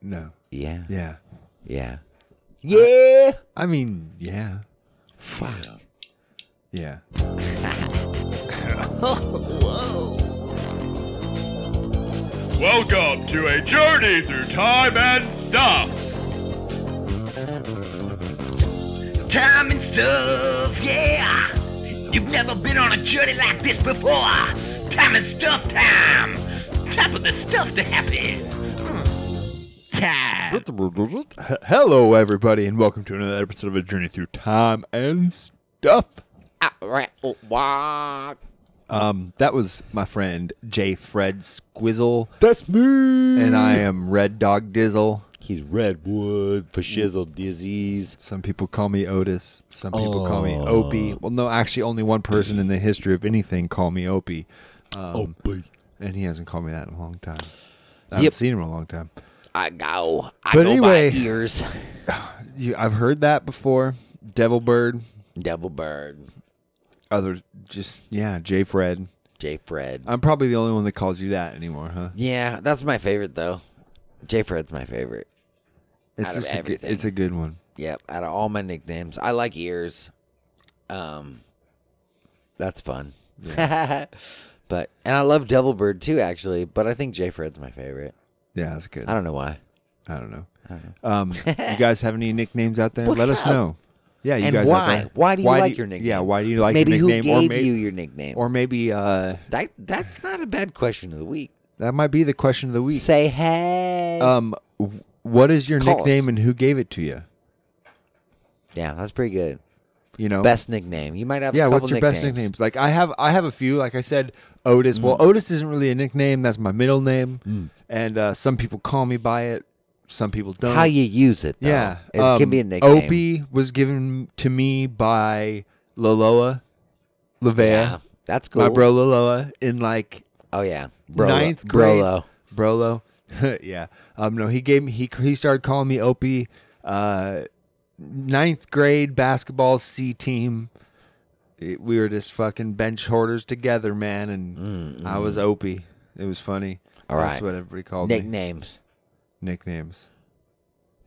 No. Yeah. Yeah. Yeah. Yeah. I mean, yeah. Fuck. Yeah. Whoa. Welcome to a journey through time and stuff. Time and stuff, yeah. You've never been on a journey like this before. Time and stuff time. Time for the stuff to happen. Time. Hello, everybody, and welcome to another episode of A Journey Through Time and Stuff. Right. Walk. Um, that was my friend J. Fred Squizzle, That's me. and I am Red Dog Dizzle. He's Redwood for shizzle disease. Some people call me Otis. Some people call me Oh. Opie. Well, no, actually, only one person in the history of anything called me Opie. Um, And he hasn't called me that in a long time. I haven't Yep. seen him in a long time. I go. I But go anyway- by ears. You, I've heard that before. Devil Bird. Devil Bird. Other, just, yeah, J. Fred. J. Fred. I'm probably the only one that calls you that anymore, huh? yeah, that's my favorite though. J. Fred's my favorite. It's Out a good, it's a good one. Yep. Out of all my nicknames, I like ears. Um, that's fun. but and I love Devil Bird too, actually. But I think J. Fred's my favorite. Yeah, that's good. I don't know why. I don't know. I don't know. Um, you guys have any nicknames out there? What's Let us up? know. Yeah, you and guys out why? there. Why do you like your nickname? Yeah, why do you like maybe your nickname? who or gave maybe, you your nickname? or maybe uh, that that's not a bad question of the week. that might be the question of the week. Say hey. Um, w- what is your Call nickname us. and who gave it to you? yeah, that's pretty good. You know, Best nickname. You might have. yeah. What's your best nicknames. nicknames? Like I have, I have a few. Like I said, Otis. Well, Otis isn't really a nickname. That's my middle name, and uh, some people call me by it. Some people don't. How you use it? Though. Yeah, it um, can be a nickname. Opie was given to me by Loloa, Lavea, Yeah, that's cool. my bro Loloa, in like Oh yeah, Brolo. ninth grade. Brolo. Brolo, yeah. Um, no, he gave me he he started calling me Opie. Uh, ninth grade basketball C team. It- we were just fucking bench hoarders together, man, and I was Opie. It was funny. All That's right. what everybody called me. Nicknames. Nicknames.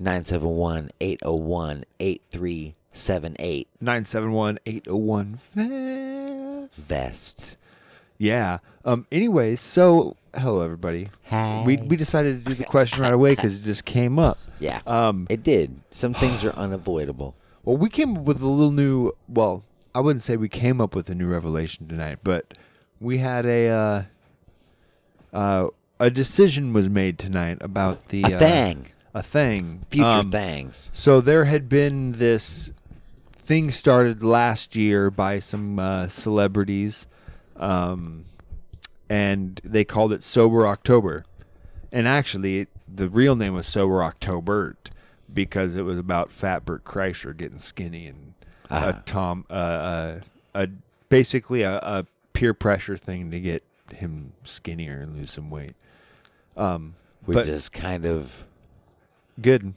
971-801-8378. 971-801 fast. Best. Yeah. Um. Anyway, so hello everybody. Hi. We we decided to do the question right away because it just came up. Yeah. Um. it did. Some things are unavoidable. Well, we came up with a little new. Well, I wouldn't say we came up with a new revelation tonight, but we had a uh, uh, a decision was made tonight about the A uh, thing. a thing, Future Um, things. So there had been this thing started last year by some uh, celebrities, um, and they called it Sober October. And actually, the real name was Sober October because it was about Fat Bert Kreischer getting skinny and a Tom, uh, uh, a basically a, a peer pressure thing to get him skinnier and lose some weight. Um, Which but is kind of good.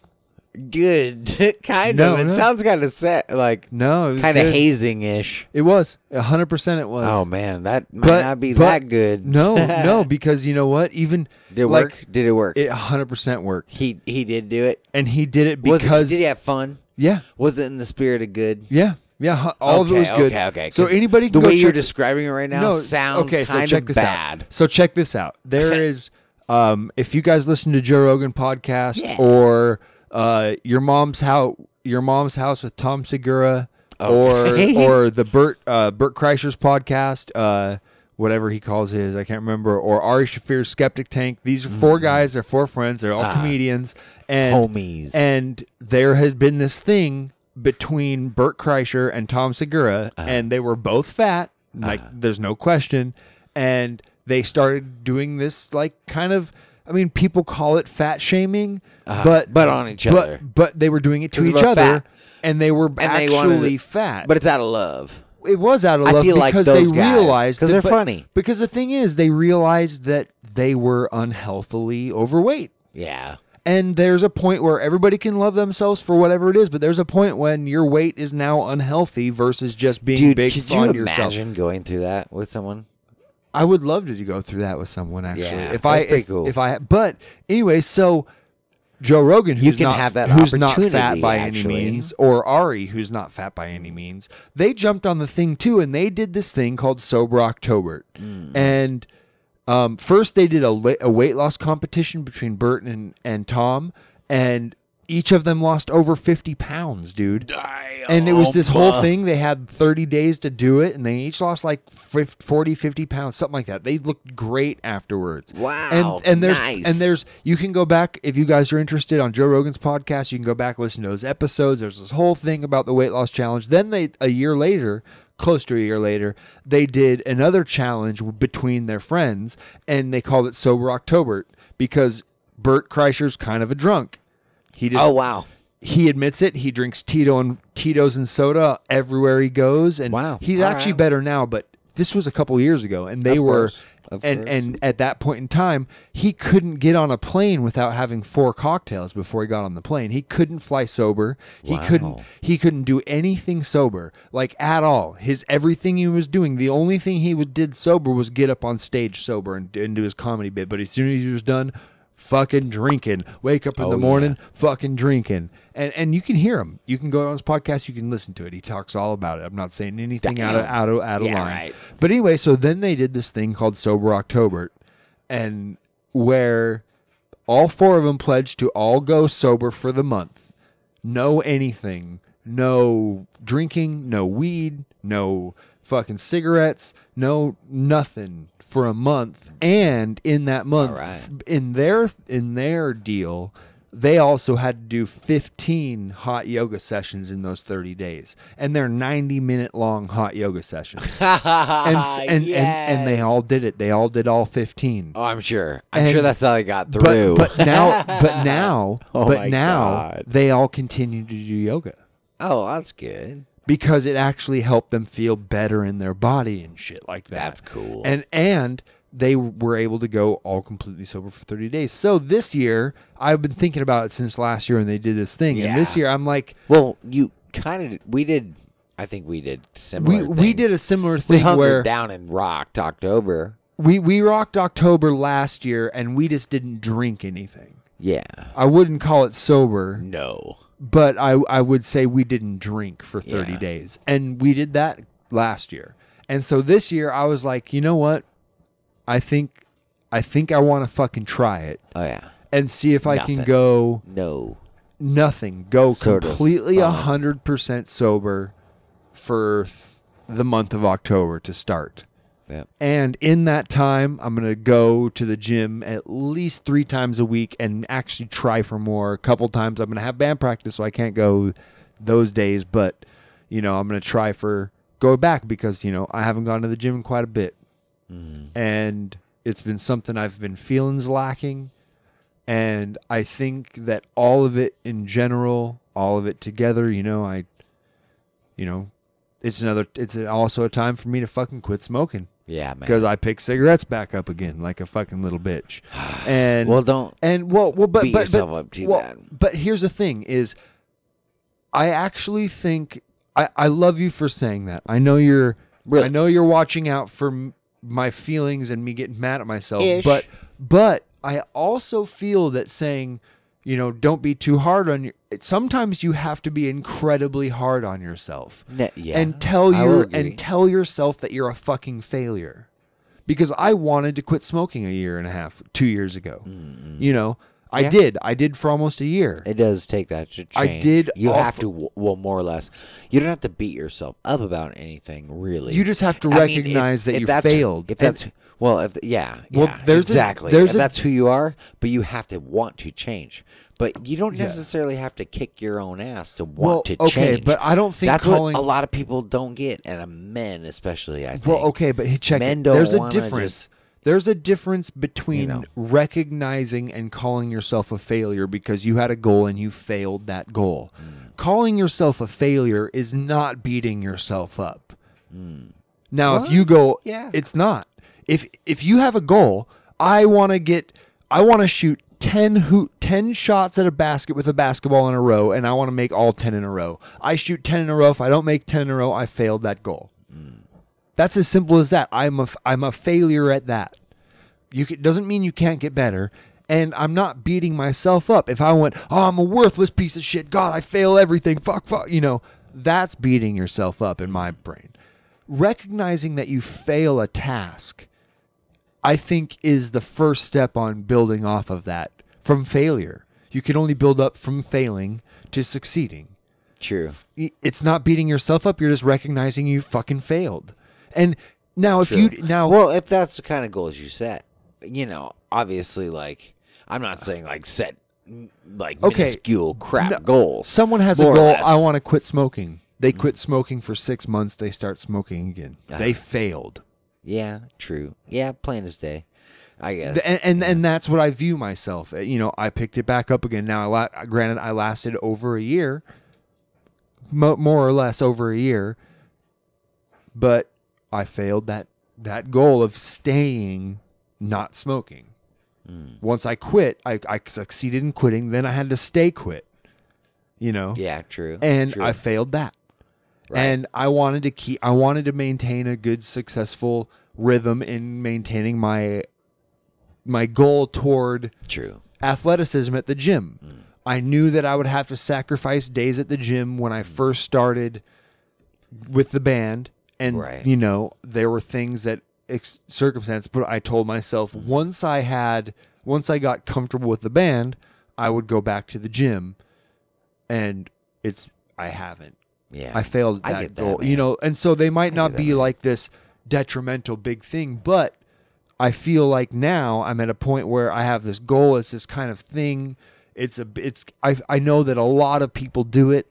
Good. kind No, of. It no. sounds kind of set, like No, kind of hazing ish. It was a hundred percent. It was. Oh man, that might But- not be but- that good. No, no, because you know what? Even Did it like, work? Did it work? It hundred percent worked, he he did do it. and he did it because it, did he have fun? yeah, Was it in the spirit of good? yeah, yeah. All of it was good. Okay, okay. So anybody can the way you're describing it right now no, sounds okay. So kind check of this bad. out. So check this out. There is, um, if you guys listen to Joe Rogan podcast Yeah. or uh, your mom's house, your mom's house with Tom Segura, Okay. or or the Bert uh, Bert Kreischer's podcast, uh, whatever he calls his, I can't remember, or Ari Shaffir's Skeptic Tank. These are four guys. They're four friends. They're all Ah. comedians and Homies. And there has been this thing between Bert Kreischer and Tom Segura, Uh-huh. and they were both fat. Like, there's no question. And they started doing this, like, kind of. I mean, people call it fat shaming, but Uh-huh. But on each but- other. But they were doing it to each other, fat. and they were they wanted actually it- fat. but it's out of love. it was out of love like because those they guys, realized 'cause that- they're but- funny. Because the thing is, they realized that they were unhealthily overweight. Yeah. And there's a point where everybody can love themselves for whatever it is, but there's a point when your weight is now unhealthy versus just being Dude, big could on you yourself. imagine going through that with someone? I would love to go through that with someone actually. Yeah, if I that's pretty if, cool. if I but anyway, so Joe Rogan, who's You can not have that who's not fat by actually. any means, or Ari, who's not fat by any means, they jumped on the thing too, and they did this thing called Sober October. Mm. And um, first, they did a, la- a weight loss competition between Bert and and Tom, and each of them lost over fifty pounds, dude. And it was this whole thing. They had 30 days to do it, and they each lost like 50, 40, 50 pounds, something like that. They looked great afterwards. Wow, And and there's nice. and there's you can go back if you guys are interested on Joe Rogan's podcast. You can go back listen to those episodes. There's this whole thing about the weight loss challenge. Then they a year later. Close to a year later, they did another challenge between their friends, and they called it Sober October because Bert Kreischer's kind of a drunk. He just Oh wow. he admits it. He drinks Tito and Tito's and soda everywhere he goes, and Wow. he's All actually right. better now. But this was a couple years ago, and they Of were, course. Of and course. and at that point in time, he couldn't get on a plane without having four cocktails before he got on the plane. He couldn't fly sober. wow. He couldn't. He couldn't do anything sober, like at all. His everything he was doing, the only thing he would, did sober was get up on stage sober and, and do his comedy bit. But as soon as he was done, fucking drinking. Wake up in Oh, the yeah. morning, fucking drinking. And and you can hear him. You can go on his podcast. You can listen to it. He talks all about it. I'm not saying anything out of out of out of Yeah, line. right. But anyway, so then they did this thing called Sober October, and where all four of them pledged to all go sober for the month. No anything. No drinking, no weed, no fucking cigarettes, no nothing for a month. And in that month right. in their in their deal, they also had to do 15 hot yoga sessions in those 30 days. And they're 90 minute long hot yoga sessions. and, and, and and they all did it. They all did all 15. Oh, I'm sure. I'm sure that's how they got through. But but now but now Oh but now God. they all continue to do yoga oh, that's good. Because it actually helped them feel better in their body and shit like that. That's cool. And and they were able to go all completely sober for 30 days. So this year, I've been thinking about it since last year when they did this thing. And this year I'm like Well, you kind of we did. I think we did we similar. we did a things. similar we thing hunkered where down and rocked October. we we rocked October last year and we just didn't drink anything. Yeah. I wouldn't call it sober. No. But I I would say we didn't drink for 30 Yeah. days. And we did that last year. And so this year I was like, "You know what? I think I think I want to fucking try it Oh yeah. and see if I can go No. nothing, go Sort completely uh-huh. a 100% sober for th- the month of October to start." Yep. And in that time, I'm going to go to the gym at least three times a week and actually try for more. A couple times I'm going to have band practice, so I can't go those days. But, you know, I'm going to try for go back because, you know, I haven't gone to the gym in quite a bit. Mm-hmm. And it's been something I've been feelings lacking. And I think that all of it in general, all of it together, you know, I, you know, it's another, it's also a time for me to fucking quit smoking Yeah, man. because I pick cigarettes back up again like a fucking little bitch. And well, don't. and well, well, but beat but yourself but, up too well, bad. but here's the thing: is I actually think I I love you for saying that. I know you're Really? I know you're watching out for m- my feelings and me getting mad at myself, Ish. but but I also feel that saying. You know, don't be too hard on your. Sometimes you have to be incredibly hard on yourself Ne- yeah, and tell I will agree. and tell yourself that you're a fucking failure. Because I wanted to quit smoking a year and a half, two years ago. You know, I Yeah. did. I did for almost a year. It does take that to change. I did You have to, w- well, more or less. You don't have to beat yourself up about anything, really. You just have to I mean, if- recognize that if you that's- failed. If And- that's well, if yeah, Well, yeah, there's a- exactly. there's if a- that's who you are, but you have to want to change. But you don't Yeah. necessarily have to kick your own ass to want Well, to okay, change. but I don't think that's calling- what a lot of people don't get, and men especially. I think. well, okay, but check Men don't There's a difference. just- There's a difference between know. recognizing and calling yourself a failure because you had a goal and you failed that goal. Mm. Calling yourself a failure is not beating yourself up. Now, if you go, yeah. it's not. If if you have a goal, I want to get, I want to shoot 10, hoot, 10 shots at a basket with a basketball in a row, and I want to make all 10 in a row. I shoot 10 in a row. If I don't make 10 in a row, I failed that goal. That's as simple as that. I'm a, I'm a failure at that. You can, doesn't mean you can't get better. And I'm not beating myself up. If I went, oh, I'm a worthless piece of shit. God, I fail everything. Fuck, fuck. You know, that's beating yourself up in my brain. Recognizing that you fail a task, I think, is the first step on building off of that from failure. You can only build up from failing to succeeding True. it's not beating yourself up. You're just recognizing you fucking failed. And now, if you now, well, if that's the kind of goals you set, you know, obviously, like I'm not saying like set like Okay. minuscule crap No, goals. someone has a goal. I want to quit smoking. They quit smoking for six months. They start smoking again. They Ah. failed, Yeah, true. Yeah, plain as day. I guess. and and, and that's what I view myself. Uh, You know, I picked it back up again. Now, I la- granted, I lasted over a year, mo- more or less over a year, but I failed that that goal of staying not smoking. Mm. Once I quit, I, I succeeded in quitting. Then I had to stay quit. You know, yeah, true. and true. I failed that. Right. And I wanted to keep. I wanted to maintain a good, successful rhythm in maintaining my my goal toward true. athleticism at the gym. Mm. I knew that I would have to sacrifice days at the gym when I first started with the band, and Right. you know there were things that ex- circumstance. But I told myself Mm. once I had, once I got comfortable with the band, I would go back to the gym, and it's I haven't. Yeah. I failed I that get that, goal. man. you know, and so they might I not get that, be like this detrimental big thing, but I feel like now I'm at a point where I have this goal. It's this kind of thing. It's a it's I I know that a lot of people do it.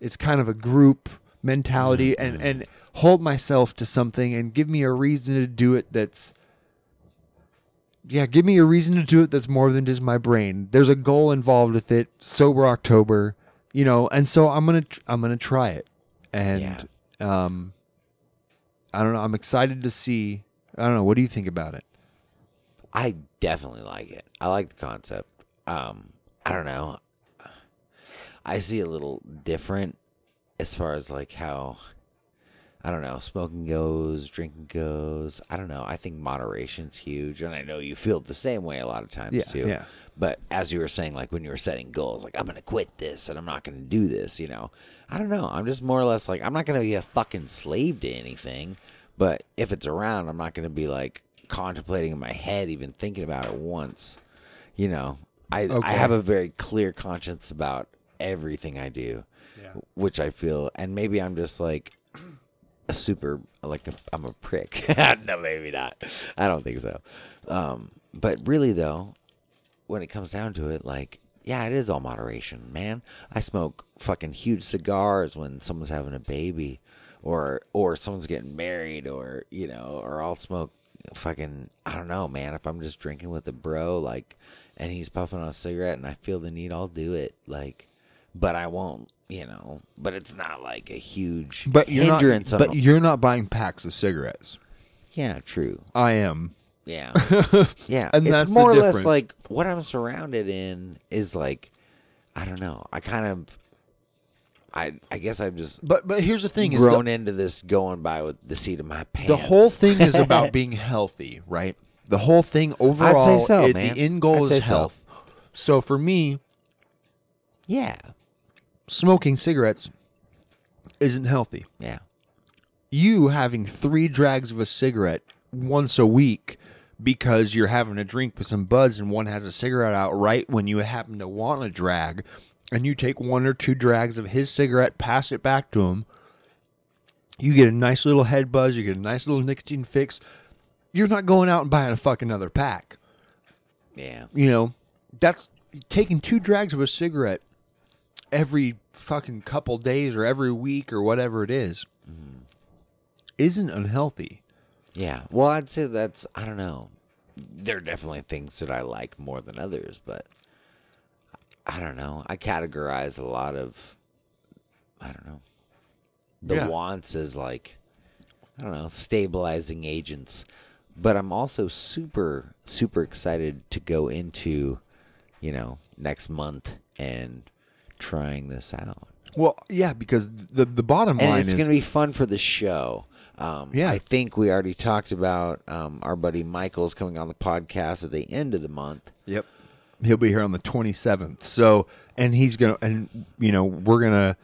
It's kind of a group mentality Mm-hmm. and and hold myself to something and give me a reason to do it that's yeah, give me a reason to do it that's more than just my brain. There's a goal involved with it. Sober October, you know, and so I'm gonna tr- I'm gonna try it, and um, I don't know. I'm excited to see. I don't know. What do you think about it? I definitely like it. I like the concept. Um, I don't know. I see a little different as far as like how I don't know, smoking goes, drinking goes. I don't know. I think moderation's huge, and I know you feel the same way a lot of times Yeah, too. yeah. But as you were saying, like when you were setting goals, like I'm gonna quit this and I'm not gonna do this, you know. I don't know. I'm just more or less like I'm not gonna be a fucking slave to anything. But if it's around, I'm not gonna be like contemplating in my head, even thinking about it once. You know, I Okay. I have a very clear conscience about everything I do, which I feel, and maybe I'm just like a super like a, I'm a prick. no, maybe not. I don't think so. Um, but really though, when it comes down to it, like yeah, it is all moderation, man. I smoke fucking huge cigars when someone's having a baby, or or someone's getting married, or you know, or I'll smoke fucking I don't know, man. If I'm just drinking with a bro, like, and he's puffing on a cigarette, and I feel the need, I'll do it. Like, but I won't, you know. But it's not like a huge But you're hindrance. not. But you're not buying packs of cigarettes. yeah, true. I am. Yeah. Yeah. And it's that's more or less difference. like what I'm surrounded in is like I don't know. I kind of I I guess I've just But but here's the thing: is grown the, into this going by with the seat of my pants. the whole thing is about being healthy, right? The whole thing overall, so, it- man. the end goal I'd say is so. health. So for me, Yeah. smoking cigarettes isn't healthy. Yeah. you having three drags of a cigarette once a week because you're having a drink with some buds and one has a cigarette out right when you happen to want a drag and you take one or two drags of his cigarette pass it back to him you get a nice little head buzz you get a nice little nicotine fix you're not going out and buying a fucking another pack. Yeah. you know that's taking two drags of a cigarette every fucking couple days or every week or whatever it is mm-hmm. isn't unhealthy Yeah. Well, I'd say that's I don't know. There are definitely things that I like more than others, but I don't know. I categorize a lot of I don't know. The Yeah. wants as like I don't know, stabilizing agents. But I'm also super super excited to go into, you know, next month and trying this out. well yeah because the the bottom And line it's is going to be fun for the show. Um, Yeah. I think we already talked about um, our buddy Michael's coming on the podcast at the end of the month. yep He'll be here on the 27th. So, and he's gonna, and you know, we're gonna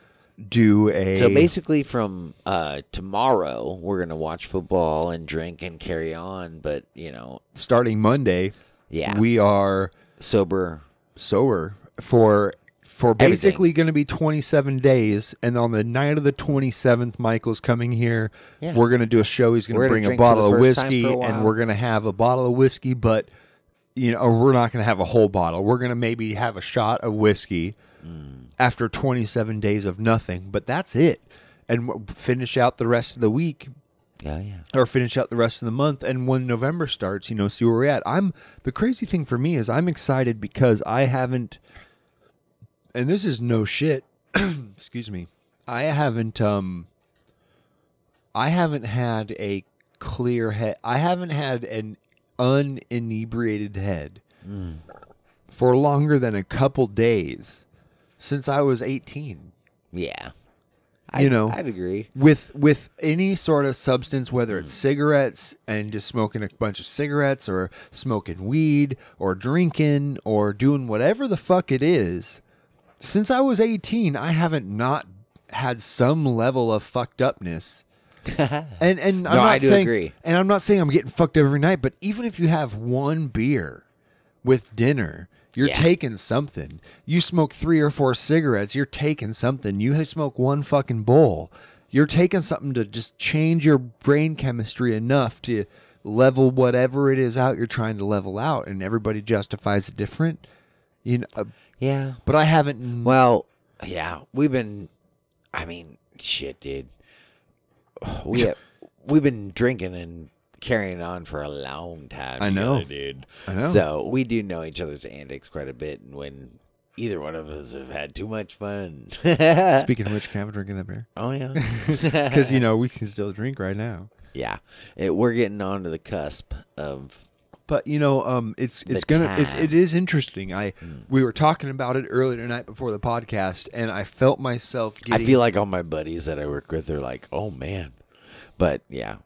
do a. So basically, from uh, tomorrow, we're gonna watch football and drink and carry on. But you know, starting Monday, Yeah. we are sober. sober for for basically going to be 27 days and on the night of the 27th michael's coming here. Yeah. we're going to do a show. He's going to bring a bottle of whiskey and we're going to have a bottle of whiskey but you know we're not going to have a whole bottle. We're going to maybe have a shot of whiskey Mm. after 27 days of nothing but that's it. And finish out the rest of the week Yeah, yeah. or finish out the rest of the month. And when november starts you know see where we're at. I'm the crazy thing for me is i'm excited because i haven't and this is no shit excuse me i haven't um i haven't had a clear head i haven't had an uninebriated head for longer than a couple days since i was 18 Yeah. You I, know. I'd agree. with with any sort of substance whether it's cigarettes and just smoking a bunch of cigarettes or smoking weed or drinking or doing whatever the fuck it is since i was 18 i haven't not had some level of fucked upness and and i'm No, not I do saying agree. and i'm not saying i'm getting fucked every night but even if you have one beer with dinner you're Yeah. taking something. You smoke three or four cigarettes, you're taking something. You smoke one fucking bowl, you're taking something to just change your brain chemistry enough to level whatever it is out you're trying to level out. And everybody justifies it different. You know, uh, Yeah. but I haven't. Well, yeah, we've been. I mean, shit, dude. We have, we've been drinking and carrying on for a long time. I know. together, dude. I know. So we do know each other's antics quite a bit, and when either one of us have had too much fun. Speaking of which, can I have a drink of that beer? oh yeah, Because you know we can still drink right now. yeah, it, we're getting on to the cusp of. But you know, um, it's it's The gonna it's time. it is interesting. I we were talking about it earlier tonight before the podcast, and I felt myself Getting... I feel like all my buddies that I work with are like, "Oh man," but yeah,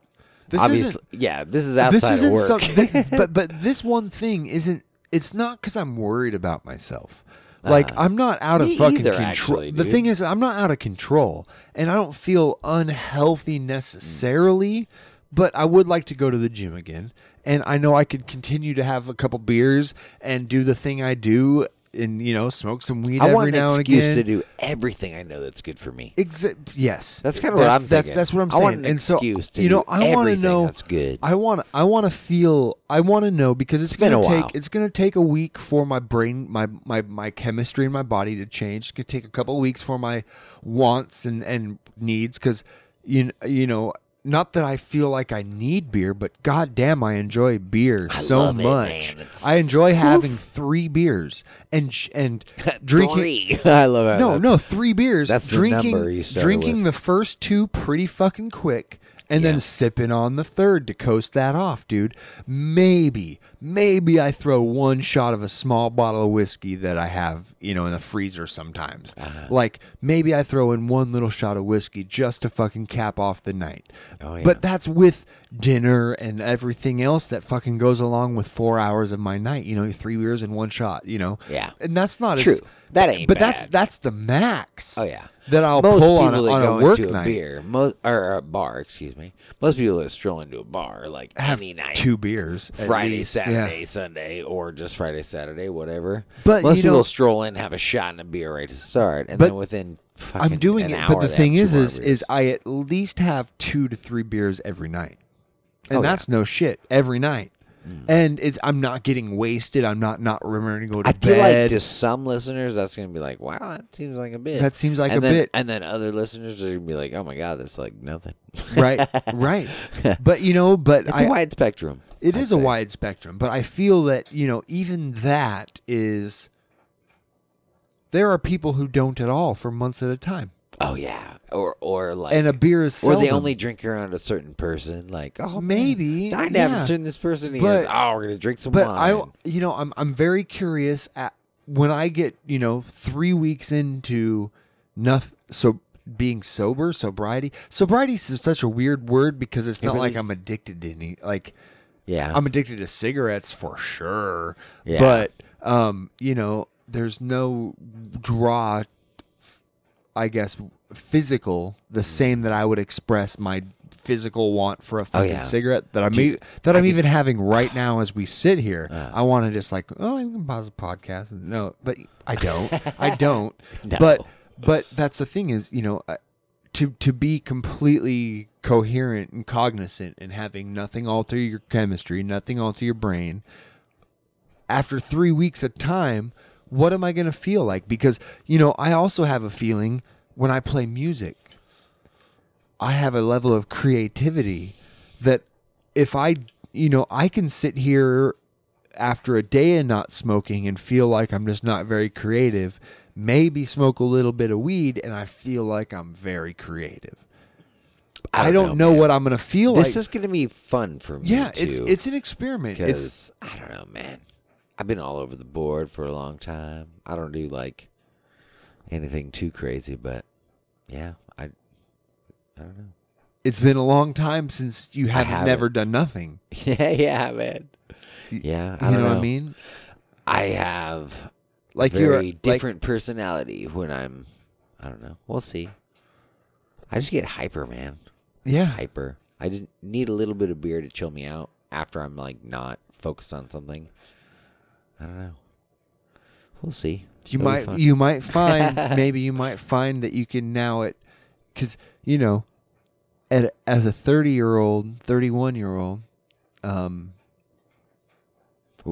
This obviously, isn't- yeah, this is outside this isn't work. something. but but this one thing isn't. It's not because I'm worried about myself. Like I'm not out of Uh, fucking either, control. actually, the thing is, I'm not out of control, and I don't feel unhealthy necessarily. But I would like to go to the gym again, and I know I could continue to have a couple beers and do the thing I do, and you know, smoke some weed I every want an now and excuse again. to do everything I know that's good for me. Exa- yes, That's kinda what I'm That's thinking. that's what I'm I saying. want an and so excuse to you know, do I want to everything know that's good. I want I want to feel. I want to know because it's, been gonna a take while. it's gonna take a week for my brain, my my my chemistry in my body to change. It's gonna take a couple weeks for my wants and and needs because you you know. Not that I feel like I need beer, but goddamn, I enjoy beer so love it, much. man. It's- I enjoy having three beers and sh- and drinking. Three. I love it. No, no, three beers. that's the drinking, number you started drinking with. the first two pretty fucking quick, and then sipping on the third to coast that off, dude. Maybe, maybe I throw one shot of a small bottle of whiskey that I have, you know, in the freezer sometimes. Uh-huh. Like maybe I throw in one little shot of whiskey just to fucking cap off the night. Oh, yeah. But that's with dinner and everything else that fucking goes along with four hours of my night. You know, three beers in one shot. You know. Yeah. And that's not True. As, That ain't But that's bad. that's the max. Oh yeah. That I'll most pull on a, on a work a night. beer, most or a bar, excuse me. Most people that stroll into a bar like Have any night, two beers. Friday, least. Saturday, Yeah. Sunday, or just Friday, Saturday, whatever. But, most people stroll in, and have a shot and a beer right to start, and then within fucking I'm doing it, but the thing is, is, is I at least have two to three beers every night, and Oh, yeah. Mm. that's no shit every night. And it's I'm not getting wasted. I'm not not remembering to go to I feel like bed. to some listeners that's gonna be like, wow, that seems like a bit. That seems like and a then, bit. and then other listeners are gonna be like, oh my god, that's like nothing. right, right. But you know, but It's I, a wide spectrum. It I'd is a wide spectrum, but I feel that, you know, even that is there are people who don't at all for months at a time. Oh yeah, or or like, And a beer is or they only drink around a certain person. Like, oh, man, Maybe, I yeah. haven't seen this person. He But- goes, oh, we're gonna drink some but wine. I you know, I'm I'm very curious at when I get, you know, 3 weeks into nothing so being sober, sobriety. Sobriety is such a weird word because it's It not really- like I'm addicted to any like yeah, I'm addicted to cigarettes for sure. Yeah. But um, you know, there's no draw, I guess, physical, the same that I would express my physical want for a fucking yeah. cigarette that I'm Dude, e- that I'm even having right now as we sit here. Uh. I want to just like, oh, I can pause the podcast. No, but I don't. I don't. No. But but that's the thing is, you know, uh, to to be completely coherent and cognizant and having nothing alter your chemistry, nothing alter your brain. After three weeks of time, what am I going to feel like? Because you know, I also have a feeling when I play music. I have a level of creativity that if I, you know, I can sit here after a day of not smoking and feel like I'm just not very creative, maybe smoke a little bit of weed and I feel like I'm very creative. I don't, know, man. what I'm going to feel This like. is gonna be fun for me. yeah, too, it's it's an experiment. It's I don't know, man. I've been all over the board for a long time. I don't do like anything too crazy, but yeah, I I don't know. it's been a long time since you have never done nothing. Yeah, yeah, man. Yeah, I you don't know, know. what I mean? I have Like very you're like- different personality when I'm. I don't know. We'll see. I just get hyper, man. yeah. Hyper. I just need a little bit of beer to chill me out after I'm like not focused on something. I don't know. We'll see. you It'll might you might find maybe you might find that you can now it because you know at as a 30 year old 31 year old um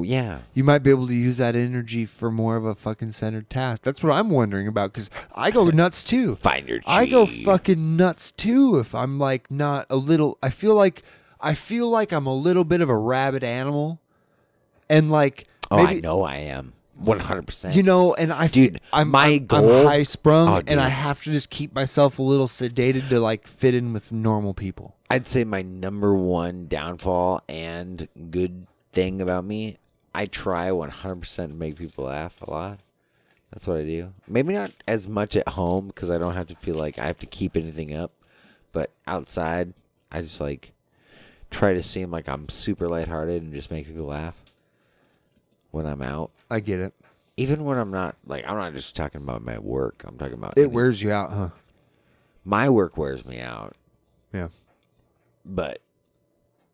yeah. you might be able to use that energy for more of a fucking centered task that's what i'm wondering about because i go nuts too Find your. i go fucking nuts too if i'm like not a little i feel like i feel like i'm a little bit of a rabid animal and like Oh, I maybe- know I am. One hundred percent. you know, and I, Dude, I'm my I'm, goal- I'm high sprung, Oh, and I have to just keep myself a little sedated to like fit in with normal people. I'd say my number one downfall and good thing about me, I try 100% to make people laugh a lot. That's what I do. Maybe not as much at home because I don't have to feel like I have to keep anything up. But outside, I just like try to seem like I'm super lighthearted and just make people laugh when I'm out. I get it. Even when I'm not, like, I'm not just talking about my work. I'm talking about It any- wears you out, huh? my work wears me out. Yeah. but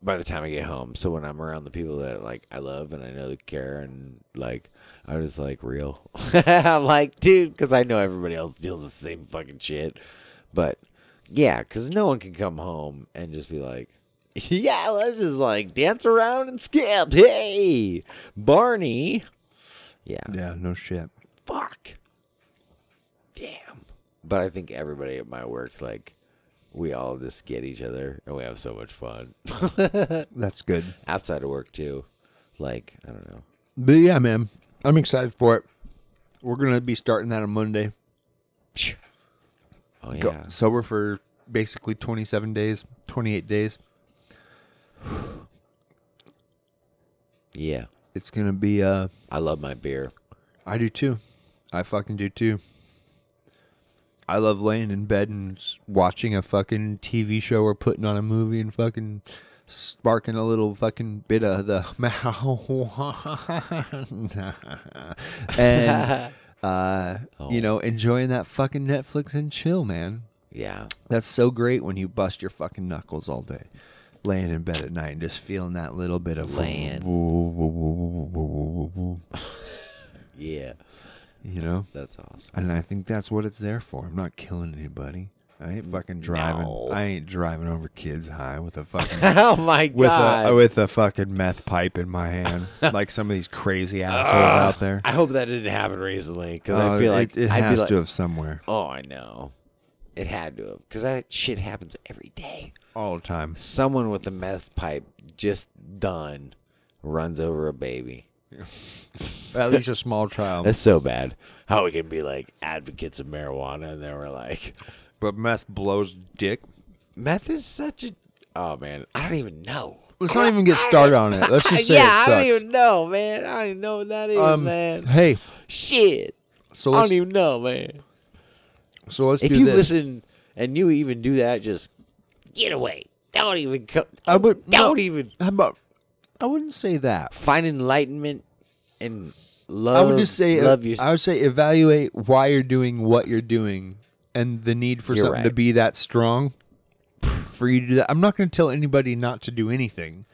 by the time I get home, so when I'm around the people that like I love and I know they care and like I'm just like real. I'm like, dude, because I know everybody else deals with the same fucking shit. But yeah, because no one can come home and just be like, yeah, let's just like dance around and skip. Hey, Barney. Yeah, Yeah, no shit. fuck. Damn. But I think everybody at my work, like, we all just get each other and we have so much fun. That's good. Outside of work, too. Like, I don't know. But yeah, man, I'm excited for it. We're gonna be starting that on Monday. Oh, Go yeah. sober for basically 27 days, 28 days. Yeah. It's gonna be. uh I love my beer. I do too. I fucking do too. I love laying in bed and watching a fucking TV show or putting on a movie and fucking sparking a little fucking bit of the marijuana and uh, you know enjoying that fucking Netflix and chill, man. Yeah. That's so great when you bust your fucking knuckles all day, laying in bed at night and just feeling that little bit of Laying. Yeah. You know, That's awesome. and I think that's what it's there for. I'm not killing anybody. I ain't fucking driving. No. I ain't driving over kids high with a fucking oh, my with God. a with a fucking meth pipe in my hand, like some of these crazy assholes out there. Ah, I hope that didn't happen recently because Oh, I feel like it, it I'd has like, to have somewhere Oh, I know. It had to have because that shit happens every day. all the time. Someone with a meth pipe just done runs over a baby. At least a small child. That's so bad. How we can be like advocates of marijuana and then we're like, but meth blows dick. meth is such a. Oh man, I don't even know. Let's not even get started on it. Let's just say yeah, it I don't even know, man. I don't even know what that is, um, man. hey, Shit, so I let's don't even know, man. so let's If do you this. listen and you even do that, just get away. Don't even come. I would Don't no, even How about? I wouldn't say that. find enlightenment and love. I would just say, love. I would say, evaluate why you're doing what you're doing, and the need for You're something to right. be that strong for you to do that. I'm not going to tell anybody not to do anything,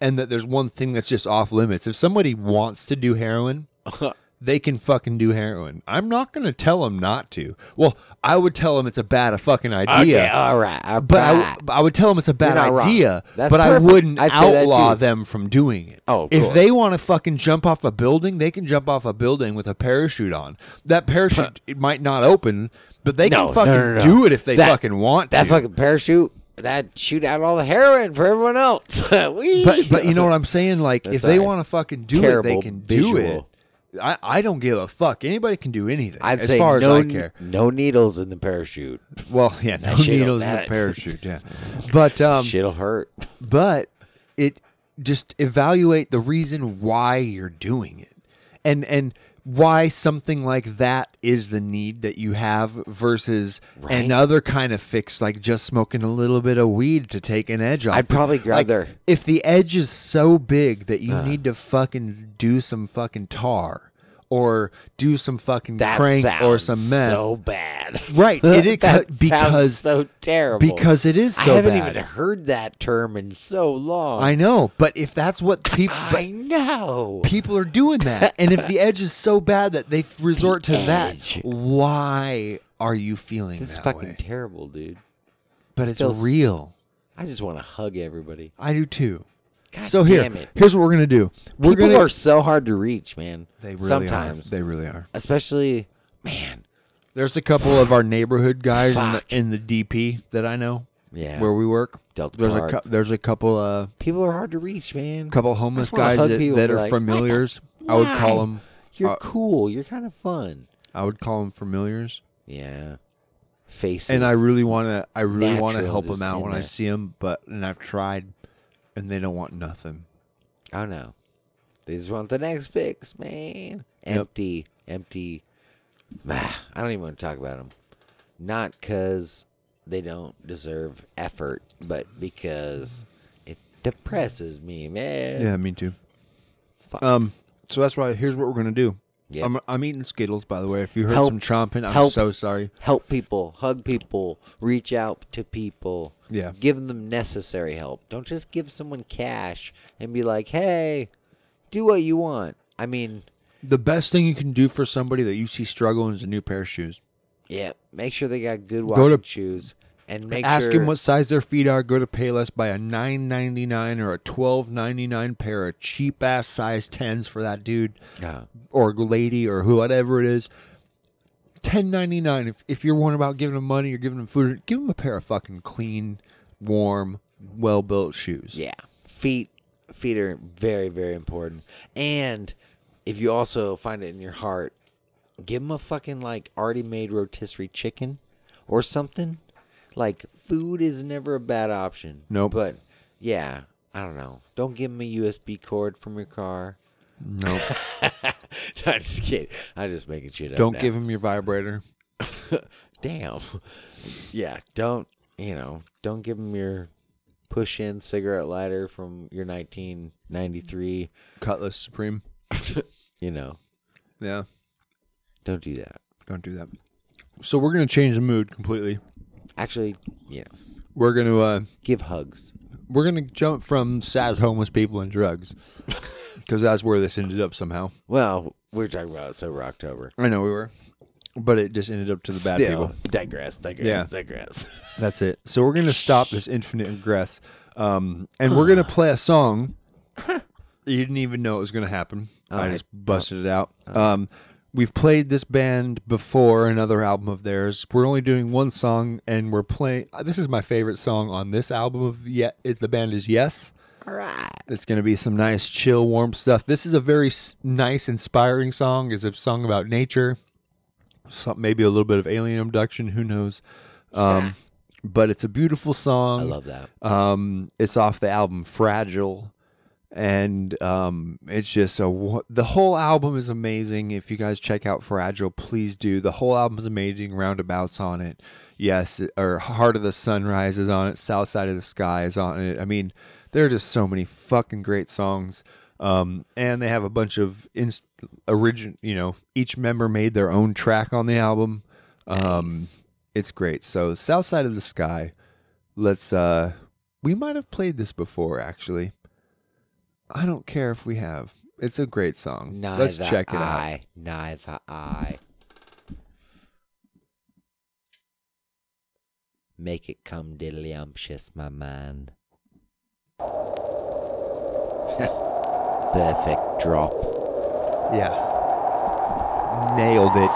and that there's one thing that's just off limits. If somebody wants to do heroin, they can fucking do heroin. I'm not going to tell them not to. Well, I would tell them it's a bad a fucking idea. okay, all right. all But I, right. w- I would tell them it's a bad idea, but I wouldn't I'd outlaw them from doing it. Oh, if course. they want to fucking jump off a building, they can jump off a building with a parachute on. That parachute it might not open, but they No, can fucking no, no, do it if they That- fucking want to. that to. fucking parachute. That shoot out all the heroin for everyone else. But but you know what I'm saying? Like That's if they right. want to fucking do it, they can do it. I, I don't give a fuck. Anybody can do anything I'd as say far no, as I care. no needles in the parachute. Well, yeah, no shit'll- needles in the that- parachute. Yeah, but um, Shit'll hurt. but it just evaluate the reason why you're doing it and and why something like that is the need that you have versus Right. another kind of fix like just smoking a little bit of weed to take an edge off I'd probably Like, rather- if the edge is so big that you uh-huh. need to fucking do some fucking tar or do some fucking That crank or some meth so bad. right it, it that because so terrible. because it is so bad. I haven't bad even heard that term in so long. I know but if that's what people I know. people are doing that. And if the edge is so bad that they resort to that, why are you feeling This is fucking way? terrible, dude. But it's feels- real. I just want to hug everybody. I do too. God so here, damn it. here's what we're gonna do. We're People gonna. are so hard to reach, man. they really Sometimes, are. They really are. especially, man. There's a couple of our neighborhood guys in the, Fuck. in the DP that I know Yeah. where we work. Delta There's a Park. cou- there's a couple uh People are hard to reach, man. couple homeless wanna guys hug that, people that be are like, familiars. I would call them. You're uh, cool. You're kind of fun. I would call them familiars. Yeah. Faces. and I really want to. I really want to natural help them out in when I there. see them, but and I've tried, and they don't want nothing. Oh no. They just want the next fix, man. Empty, empty. I don't even want to talk about them. Not because they don't deserve effort, but because it depresses me, man. Yeah, me too. Fuck. Um, so that's why. Here's what we're gonna do. Yep. I'm, I'm eating Skittles, by the way. If you heard Help- some chomping, I'm help. so sorry. Help people, hug people, reach out to people. Yeah. Give them necessary help. Don't just give someone cash and be like, hey, do what you want. I mean, The best thing you can do for somebody that you see struggling is a new pair of shoes. yeah, make sure they got good Go to- shoes. And make Ask sure them what size their feet are. Go to Payless, buy a nine ninety nine or a twelve ninety nine pair of cheap ass size tens for that dude Yeah. or lady or who whatever it is. Ten ninety nine. If if you're worrying about giving them money or giving them food, give them a pair of fucking clean, warm, well built shoes. Yeah, feet feet are very very important. And if you also find it in your heart, give them a fucking like already made rotisserie chicken or something. Like food is never a bad option. Nope. But yeah, I don't know. Don't give them a USB cord from your car. Nope. I'm just kidding. I'm just making shit up. Don't now. give him your vibrator. Damn. Yeah, don't you know? Don't give him your push-in cigarette lighter from your 1993. Cutlass Supreme. You know, Yeah. don't do that. Don't do that. So we're gonna change the mood completely. Actually, yeah. We're gonna uh, give hugs. we're gonna jump from sad homeless people and drugs because that's where this ended up somehow. Well, we're talking about sober October. I know we were, but it just ended up to the bad Still, people. digress, digress, Yeah. digress. That's it. So we're gonna stop this infinite regress, um, and we're gonna play a song. You didn't even know it was gonna happen. I just busted it out. Um, we've played this band before, another album of theirs. We're only doing one song, and we're playing. This is my favorite song on this album. Of yet, it, the band is Yes. All right. It's going to be some nice, chill, warm stuff. This is a very s- nice, inspiring song. It's a song about nature, some, maybe a little bit of alien abduction. Who knows? Um, but it's a beautiful song. I love that. Um, it's off the album Fragile, and um, it's just a wo- the whole album is amazing. If you guys check out Fragile, please do. The whole album is amazing. Roundabouts on it, yes, or Heart of the Sunrise is on it. South Side of the Sky is on it. I mean, there are just so many fucking great songs. Um, and they have a bunch of inst- origin. You know, each member made their own track on the album. Um, it's great. So South Side of the Sky. Let's. uh We might have played this before, actually. I don't care if we have. It's a great song. Neither Let's check it out. I, Neither I. Make it come diddlyumptious, my man. Perfect drop. Yeah. Nailed it.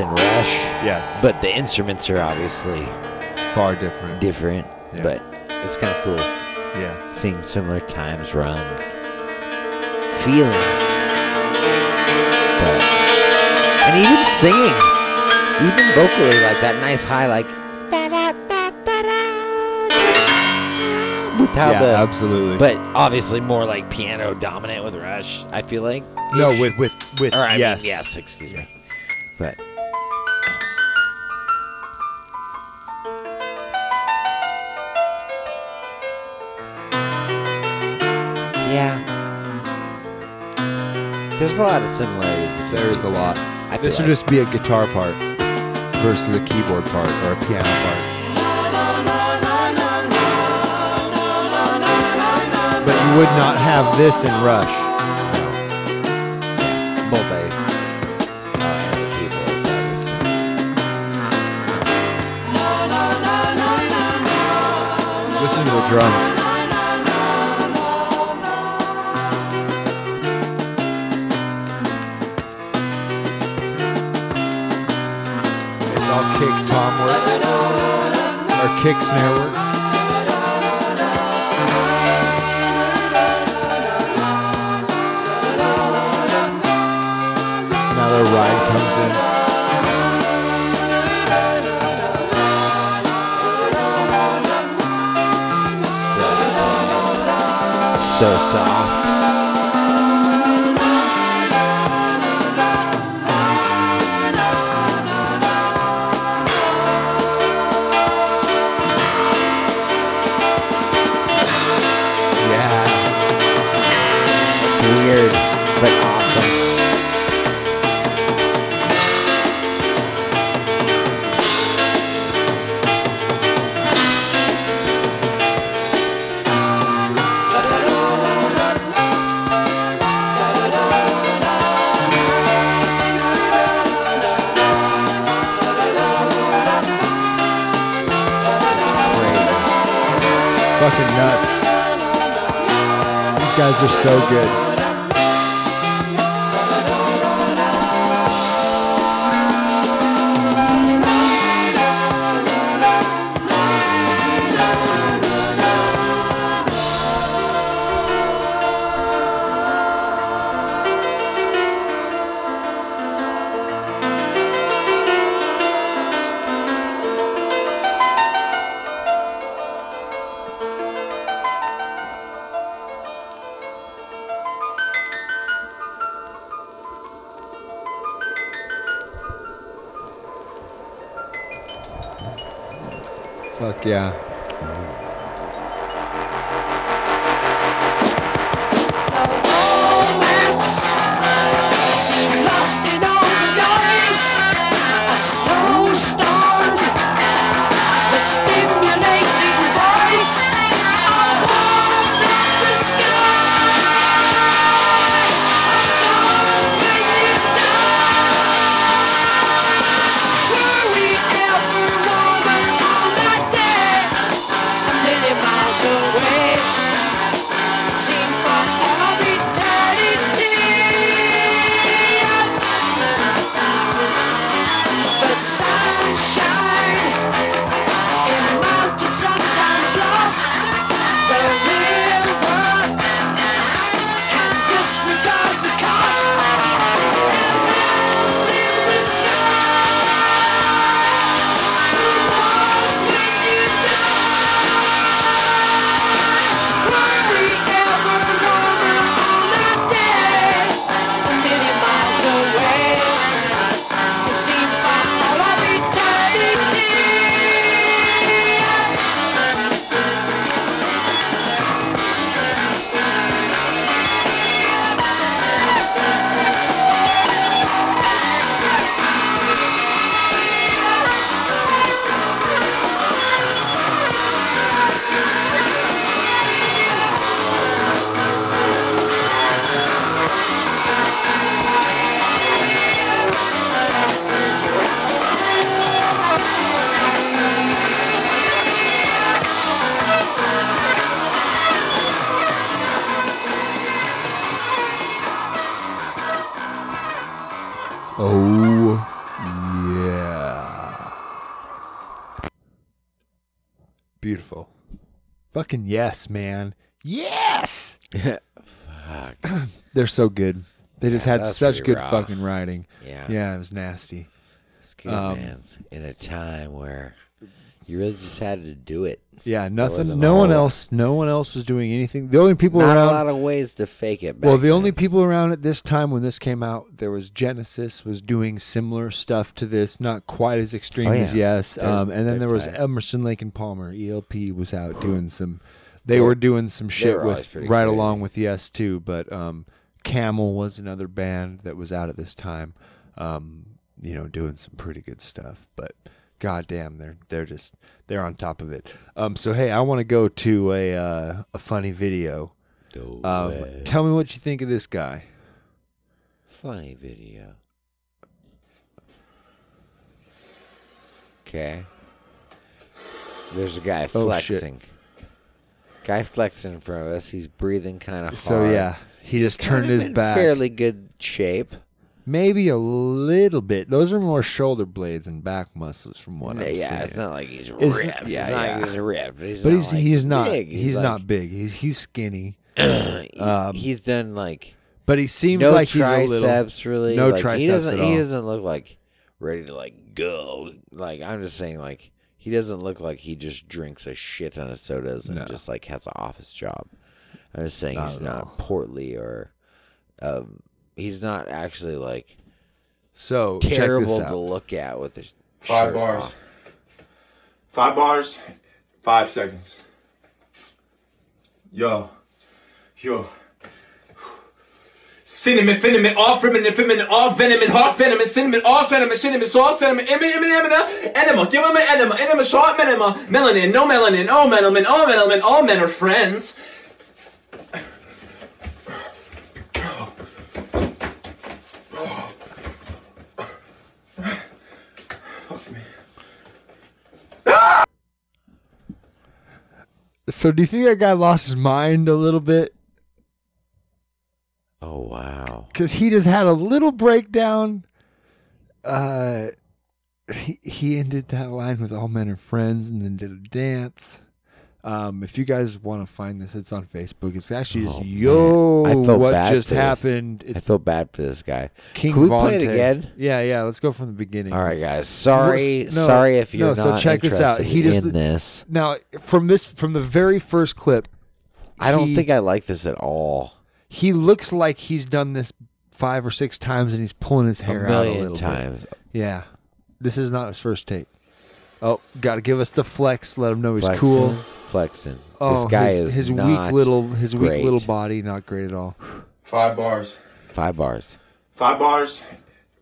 And Rush. Yes. But the instruments are obviously far different. different. Yeah. But it's kind of cool Yeah. seeing similar times, runs, feelings. But, and even singing, even vocally, like that nice high, like. Without yeah, the. absolutely. But obviously more like piano dominant with Rush, I feel like. no, with with with Or I yes, mean, yes, excuse me. But there's a lot of similarities. Between There is a lot. I feel This would like- just be a guitar part versus a keyboard part or a piano part. But you would not have this in Rush. both a uh, and the keyboards, obviously. Listen to the drums. Kick tom work or kick snare work. Now the ride comes in. So, so soft. Are so good. Fuck yeah. Yes, man. Yes. Fuck. They're so good. They just had that's such pretty good raw. fucking writing. Yeah. Yeah, it was nasty. It's good, Um, man. In a time where you really just had to do it. Yeah, wasn't nothing. No one whole- else. No one else was doing anything. The only people Not a lot of ways to fake it. Back well, the only people around at this time when this came out, there was Genesis was doing similar stuff to this, not quite as extreme Oh, as yeah. Yes. They're- Um, and then they're there was tight. Emerson, Lake and Palmer. ELP was out doing some. They were doing some shit were always with pretty right crazy. along with Yes too. But um, Camel was another band that was out at this time. Um, you know, doing some pretty good stuff. But goddamn, they're they're just they're on top of it. Um, so hey, I want to go to a uh, a funny video. Go Um, tell me what you think of this guy. funny video. Okay. There's a guy Oh, shit. flexing. Guy flexing in front of us. He's breathing kind of hard. So yeah, he just Kind turned of his in back. Fairly good shape. Maybe a little bit. Those are more shoulder blades and back muscles, from what I'm yeah, seeing. it's not like he's It's- ripped. yeah, it's not yeah. like he's ripped. He's but not he's like he's not big. he's, like- not big. He's he's skinny. he- um, he's done like But he seems no like he's a triceps little. really. no like, triceps He doesn't. at He doesn't look like ready to like go. Like I'm just saying, like he doesn't look like he just drinks a shit ton of sodas and No. just like has an office job. I'm just saying Not he's at not all. portly or, um, he's not actually like So check terrible this to look at with his Five shirt bars. off. Five bars, five seconds. Yo, yo. Cinnamon, cinnamon, all feminine, feminine, all venom, and heart venom, and cinnamon, all cinnamon, cinnamon, sauce, cinnamon, enema, enema, enema, enema, give him an enema, enema, short enema, melanin, no melanin, all melanin, all melanin, all men are friends. So do you think that guy lost his mind a little bit? Oh wow. Because he just had a little breakdown. Uh, he he ended that line with "All men are friends" and then did a dance. Um, if you guys want to find this, it's on Facebook. It's actually just Oh, yo, I felt what just happened. I It's feel bad for this guy. King Can we play it again? Yeah, yeah. Let's go from the beginning. All right, guys. Sorry, no, sorry if you're no, so not check this out. He just- in this. Now, from this, from the very first clip, I don't he- think I like this at all. He looks like he's done this five or six times, and he's pulling his A hair out a million little bit. times. Yeah, this is not his first take. Oh, got to give us the flex. Let him know he's Flexing, cool. flexing. Oh, this guy his, is his not weak little his weak little body, not great at all. Five bars. five bars. Five bars.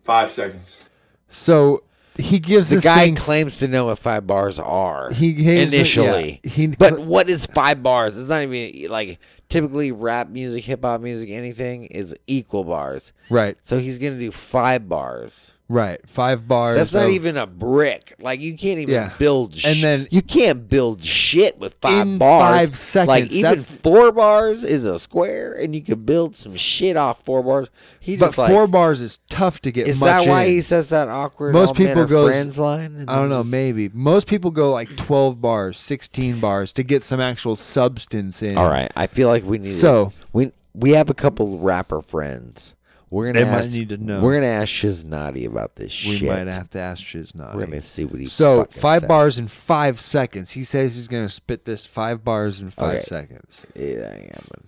Five seconds. So he gives The this guy thing. claims to know what five bars are. He claims that- initially, yeah, he but what is five bars? It's not even like typically rap music, hip hop music, anything is equal bars. right, So he's gonna do five bars. Right, five bars. That's not of- even a brick. Like you can't even Yeah. build. And then- you can't build shit with five In bars. five seconds, Like even that's- four bars is a square, and you can build some shit off four bars. He But just like. four bars is tough to get. is much that why in. he says that awkward? Most all men people are goes- friends line. and I don't know, just- maybe. Most people go like 12 bars, 16 bars to get some actual substance in. All right, I feel like we need. So- we we have a couple rapper friends. We're gonna They might ask, need to know. We're gonna ask Shiznati about this We shit. We might have to ask Shiznati. We're gonna see what he. So five says. bars in five seconds. He says he's gonna spit this five bars in five Okay. seconds. Yeah, I am.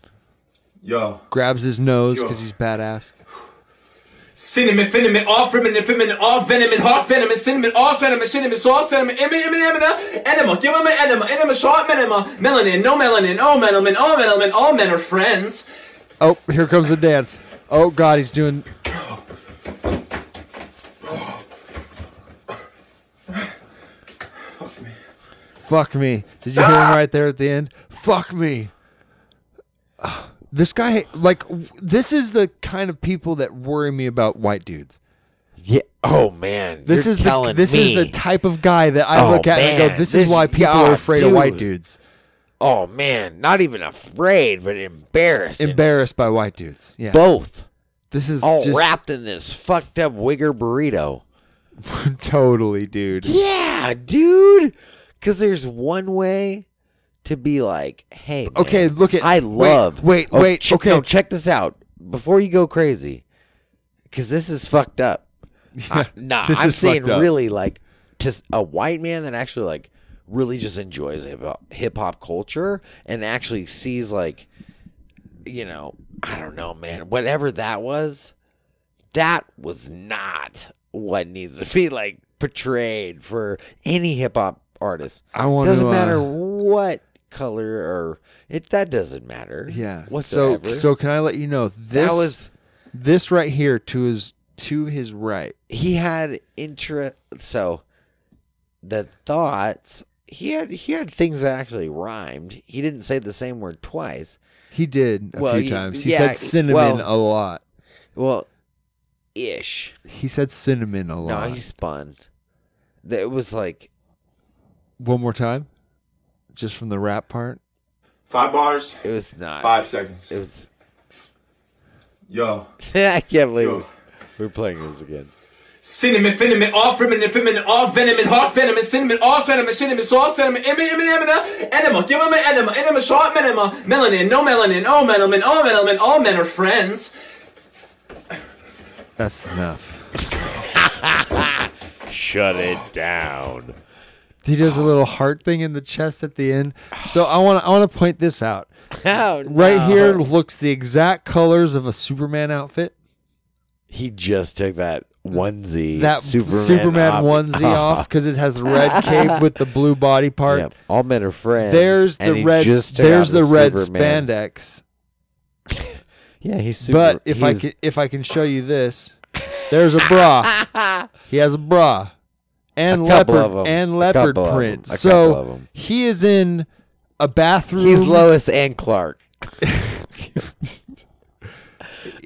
Yo. Grabs his nose because he's badass. Cinnamon, cinnamon, all cinnamon, cinnamon, all venom, hot venom, cinnamon, all venom, cinnamon, sauce venom, enema, enema, enema, give him an enema, enema, shot enema, melanin, no melanin, all melanin, all melanin, all men are friends. Oh, here comes the dance. Oh God, he's doing. Fuck me. Did you hear him ah! right there at the end? Fuck me. This guy, like, w- this is the kind of people that worry me about white dudes. Yeah. Oh man. This you're is the telling this me. is the type of guy that I Oh, look at and man, go, this, this- is why people are afraid of white dude. dudes. Oh man, not even afraid, but embarrassed. Embarrassed by white dudes. Yeah. Both. This is All just wrapped in this fucked up wigger burrito. totally, dude. Yeah, dude. Because there's one way to be like, hey, man, Okay, look at- I wait, love. wait, Oh, wait, ch- okay. no, check this out before you go crazy, because this is fucked up. I, nah, this I'm saying really like just a white man that actually like really just enjoys hip hop culture and actually sees like, you know, I don't know, man, whatever that was, that was not what needs to be like portrayed for any hip hop artist. I want Doesn't to, matter uh, what color or it. That doesn't matter. Yeah. So Whatsoever. so can I let you know this that was this right here to his to his right. he had interest. So the thoughts he had he had things that actually rhymed. He didn't say the same word twice. He did a Well, few he- times. He yeah, said cinnamon well- a lot. Well, ish. He said cinnamon a lot. No, lot. he spun. It was like One more time, just from the rap part. Five bars, it was not. five seconds. It was. Yo. I can't believe Yo. we're playing this again. Cinnamon, cinnamon, all cinnamon, cinnamon, all venom, hot venom, cinnamon, all venom, cinnamon, sauce venom, enema, enema, enema, give him an enema, enema, shot enema, melanin, no melanin, all melanin, all melanin, all men are friends. That's enough. Shut it down. He does a little heart thing in the chest at the end. So I want to I want to point this out. Oh, Right no. here looks the exact colors of a Superman outfit. He just took that onesie. That Superman, Superman, off- onesie off because it has the red cape with the blue body part. Yep. All men are friends. There's and the red. There's out the red Superman. spandex. Yeah, he's super. But if I can, if I can show you this, there's a bra. he has a bra and A leopard and leopard couple of 'em. print. A couple of So he is in a bathroom. he's Lois and Clark.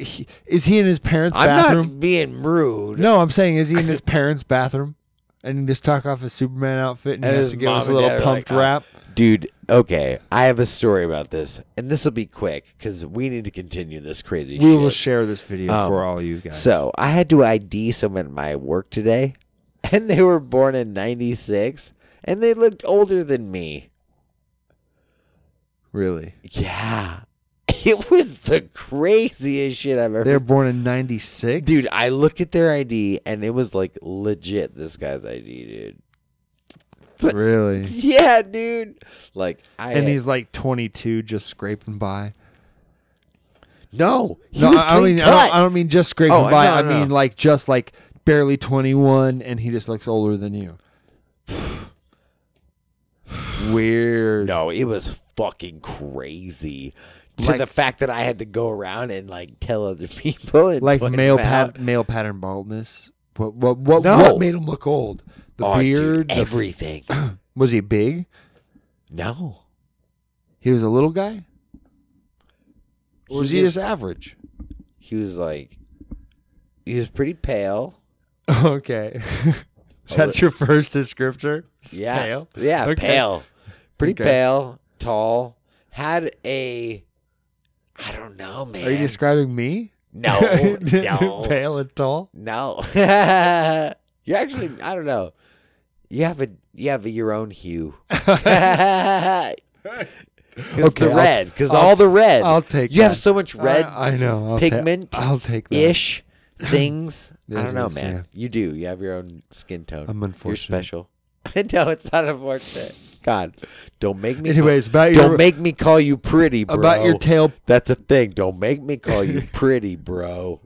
He- is he in his parents' I'm bathroom? not being rude. No, I'm saying is he in his parents' bathroom? And he just took off his Superman outfit and, he has to give us a little pumped like, "Ah, rap. Dude, okay. I have a story about this, and this will be quick because we need to continue this crazy We shit. will share this video Um, for all you guys. So I had to ID someone at my work today, and they were born in '96, and they looked older than me. really, Yeah, it was the craziest shit I've ever. they're born in '96, dude, I look at their ID, and it was like legit. This guy's ID, dude. Really, Yeah, dude. Like I and he's like 22, just scraping by. no, he no, was I, mean, I don't, I don't mean just scraping Oh, by. no, I no. mean like just like barely 21, and he just looks older than you. Weird. No, it was fucking crazy. To Like- the fact that I had to go around and like tell other people, and like male pat, male pattern baldness. What what what, No. what made him look old? The Oh, dude, beard. f- everything. was he big? no, He was a little guy. Or was he just- just average? he was like, he was pretty pale. okay, that's your first descriptor. It's Yeah, pale? yeah, Okay. pale, pretty Okay. pale, tall. Had a, I don't know, man. Are you describing me? no, no, pale and tall. no. you actually, I don't know. You have a, you have a, your own hue. Okay, the I'll- red, because all the red. I'll take. You have so much red I, I know. I'll ta- pigment I'll take that. ish things. I don't know, is, man. yeah. You do. You have your own skin tone. I'm You're unfortunate. special. no, it's not unfortunate. God, don't make me. Anyways, about don't your make me call you pretty, bro. about your tail That's a thing. Don't make me call you pretty, bro.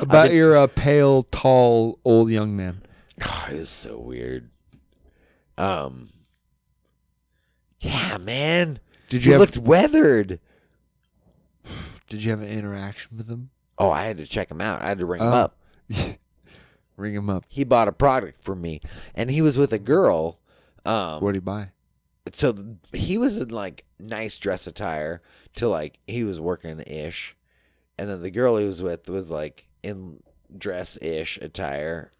about been- your uh, pale, tall, old young man. Oh, it's so weird. Um. Yeah, man. Did You you have looked weathered. Did you have an interaction with him? Oh, I had to check him out. I had to ring him Oh. up. Ring him up. He bought a product for me, and he was with a girl. Um, What did he buy? so th- he was in like nice dress attire to like he was working ish, and then the girl he was with was like in dress ish attire.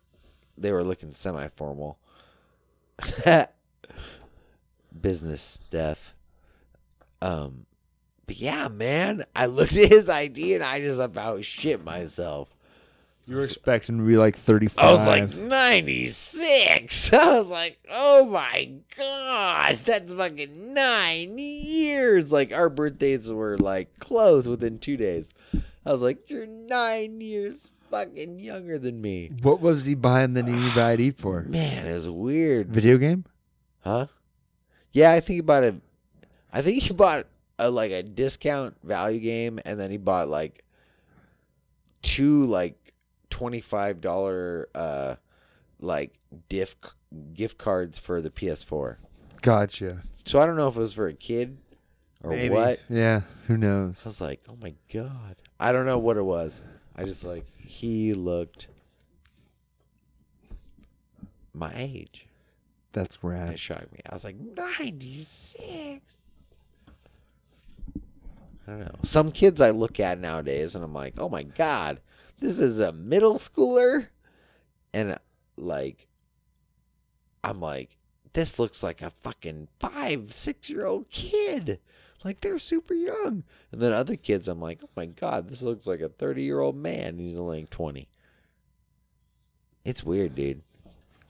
They were looking semi formal. Business stuff. Um, but yeah, man, I looked at his ID and I just about shit myself. You were expecting to be like thirty-five. I was like 96. I was like, oh my gosh, that's fucking nine years. Like our birthdays were like close within two days. I was like, you're nine years fucking younger than me. what was he buying the need ID for? Man, it was weird. Video game? Huh? Yeah, I think he bought a. I think he bought a like a discount value game, and then he bought like two like twenty five dollar uh like diff gift cards for the PS4. Gotcha. So I don't know if it was for a kid or Maybe. what. Yeah. Who knows? I was like, oh my god, I don't know what it was. I just like he looked my age. That's It rad. shocked me. I was like, 96. I don't know. Some kids I look at nowadays and I'm like, oh my God, this is a middle schooler. And like, I'm like, this looks like a fucking five, six year old kid. Like they're super young. And then other kids, I'm like, oh my God, this looks like a 30 year old man. He's only like 20. It's weird, dude.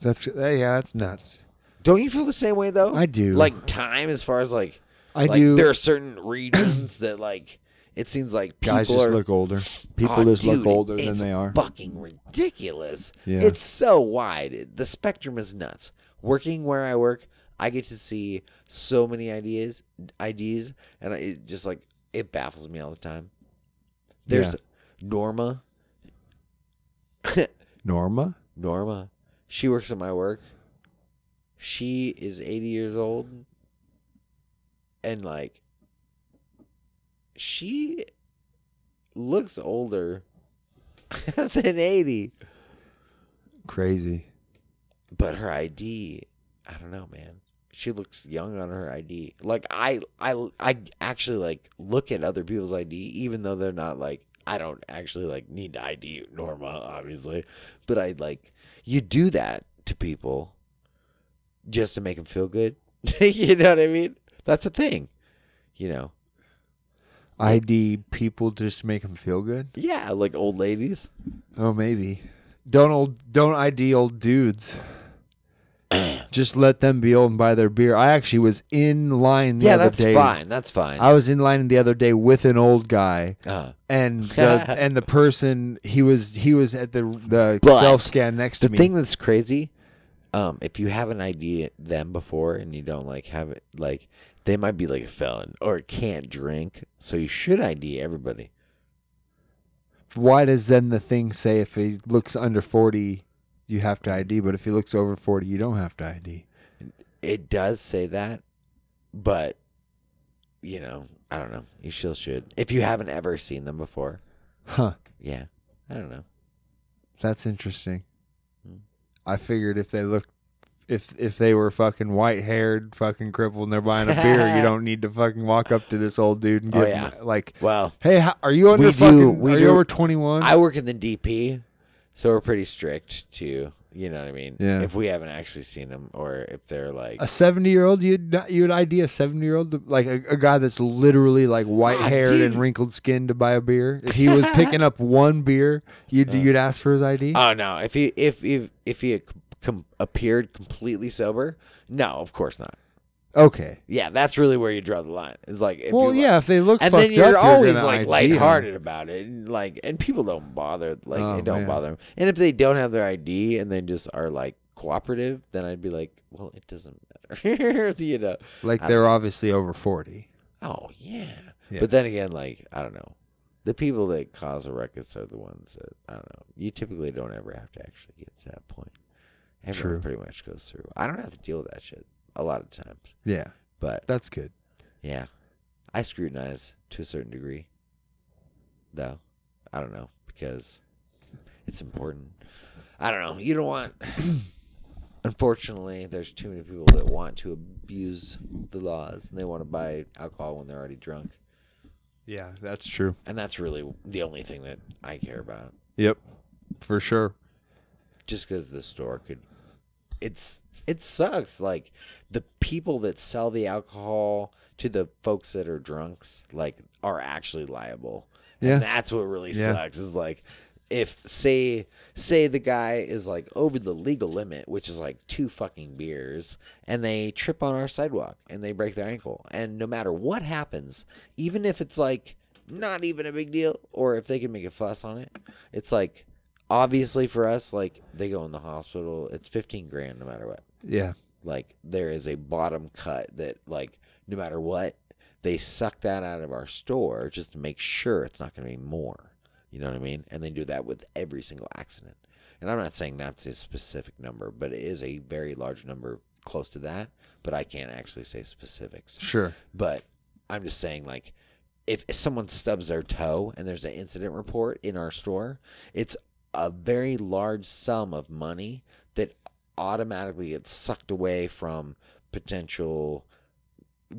That's yeah. That's nuts. Don't you feel the same way though? I do. Like time, as far as like, I like, do. There are certain regions that like it seems like people Guys just are, look older. People Oh, just look older than they are. Fucking ridiculous. Yeah. It's so wide. The spectrum is nuts. Working where I work, I get to see so many ideas, IDs, and I- it just like it baffles me all the time. There's Yeah. Norma. Norma. Norma. She works at my work. She is 80 years old. And like she looks older than 80, Crazy. but her ID, I don't know, man. She looks young on her ID. Like I I I actually like look at other people's ID even though they're not like I don't actually like need to ID Norma obviously, but I like you do that to people just to make them feel good. you know what I mean? That's a thing. You know. ID people just to make them feel good. Yeah, like old ladies. Oh, maybe. Don't old. Don't ID old dudes. just let them be old and buy their beer. I actually was in line the other day. Yeah, other that's day. fine. That's fine. I was in line the other day with an old guy, uh, and the and the person he was he was at the the But self scan next the to me. The thing that's crazy, um, if you haven't ID'd them before and you don't like have it, like they might be like a felon or can't drink, so you should ID everybody. Why does then the thing say if he looks under forty, you have to ID, but if he looks over forty, you don't have to ID? It does say that, but you know, I don't know. You still should if you haven't ever seen them before. Huh? Yeah, I don't know. That's interesting. Hmm. I figured if they looked, if if they were fucking white haired, fucking crippled, and they're buying a beer, you don't need to fucking walk up to this old dude and Oh, yeah. him like, Well, hey, how, are you under We do- fucking? we are do- you over twenty one? I work in the DP, so we're pretty strict to you know what I mean. Yeah. If we haven't actually seen them, or if they're like A seventy year old, you'd not- you'd ID a seventy year old like a, a guy that's literally like ah, white haired dude. and wrinkled skin to buy a beer. If he was picking up one beer, you'd uh. you'd ask for his ID. Oh no! If he if if if he com- appeared completely sober, no, of course not. Okay. Yeah, that's really where you draw the line. It's like if Well, you, yeah. If they look and fucked then you're up, always gonna like ID 'em. lighthearted about it, and like and people don't bother, like Oh, they don't man. bother 'em. And if they don't have their ID and they just are like cooperative, then I'd be like, well, it doesn't matter, you know. Like they're obviously over forty. Oh yeah. Yeah. But then again, like I don't know, the people that cause a ruckus are the ones that I don't know. You typically don't ever have to actually get to that point. Everyone True. pretty much goes through. I don't have to deal with that shit a lot of times, Yeah, but that's good. yeah, I scrutinize to a certain degree. Though, I don't know because it's important. I don't know. You don't want. Unfortunately, there's too many people that want to abuse the laws and they want to buy alcohol when they're already drunk. Yeah, that's true. And that's really the only thing that I care about. Yep, for sure. Just because the store could, it's it sucks. Like the people that sell the alcohol to the folks that are drunks, like are actually liable. Yeah. And that's what really Yeah. sucks. Is like if say say the guy is like over the legal limit, which is like two fucking beers, and they trip on our sidewalk and they break their ankle, and no matter what happens, even if it's like not even a big deal, or if they can make a fuss on it, it's like obviously for us, like they go in the hospital, it's fifteen grand no matter what. Yeah, Like there is a bottom cut that like no matter what, they suck that out of our store just to make sure it's not going to be more. You know what I mean? And they do that with every single accident. And I'm not saying that's a specific number, but it is a very large number close to that. But I can't actually say specifics. sure. But I'm just saying, like, if, if someone stubs their toe and there's an incident report in our store, it's a very large sum of money that automatically gets sucked away from potential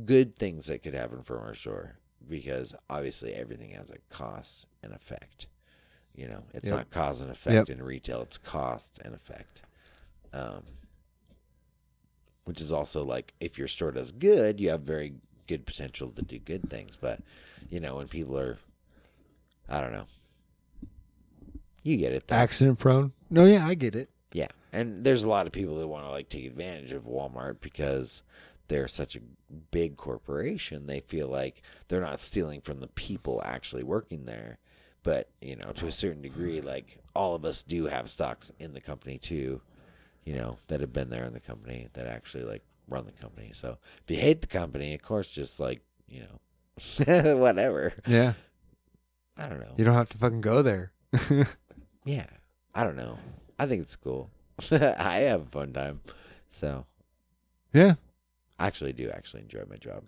good things that could happen from our store because obviously everything has a cost and effect. You know, it's Yep. not cause and effect Yep. in retail; it's cost and effect. Um, which is also like if your store does good, you have very good potential to do good things. But you know, when people are, I don't know, you get it. though. Accident prone. No, yeah, I get it. Yeah, and there's a lot of people that want to like take advantage of Walmart because they're such a big corporation. They feel like they're not stealing from the people actually working there. But you know, to a certain degree, like all of us do have stocks in the company too. You know that have been there in the company that actually like run the company. So if you hate the company, of course, just like you know, whatever. Yeah, I don't know. you don't have to fucking go there. Yeah, I don't know. I think it's cool. I have a fun time. So yeah, I actually do actually enjoy my job,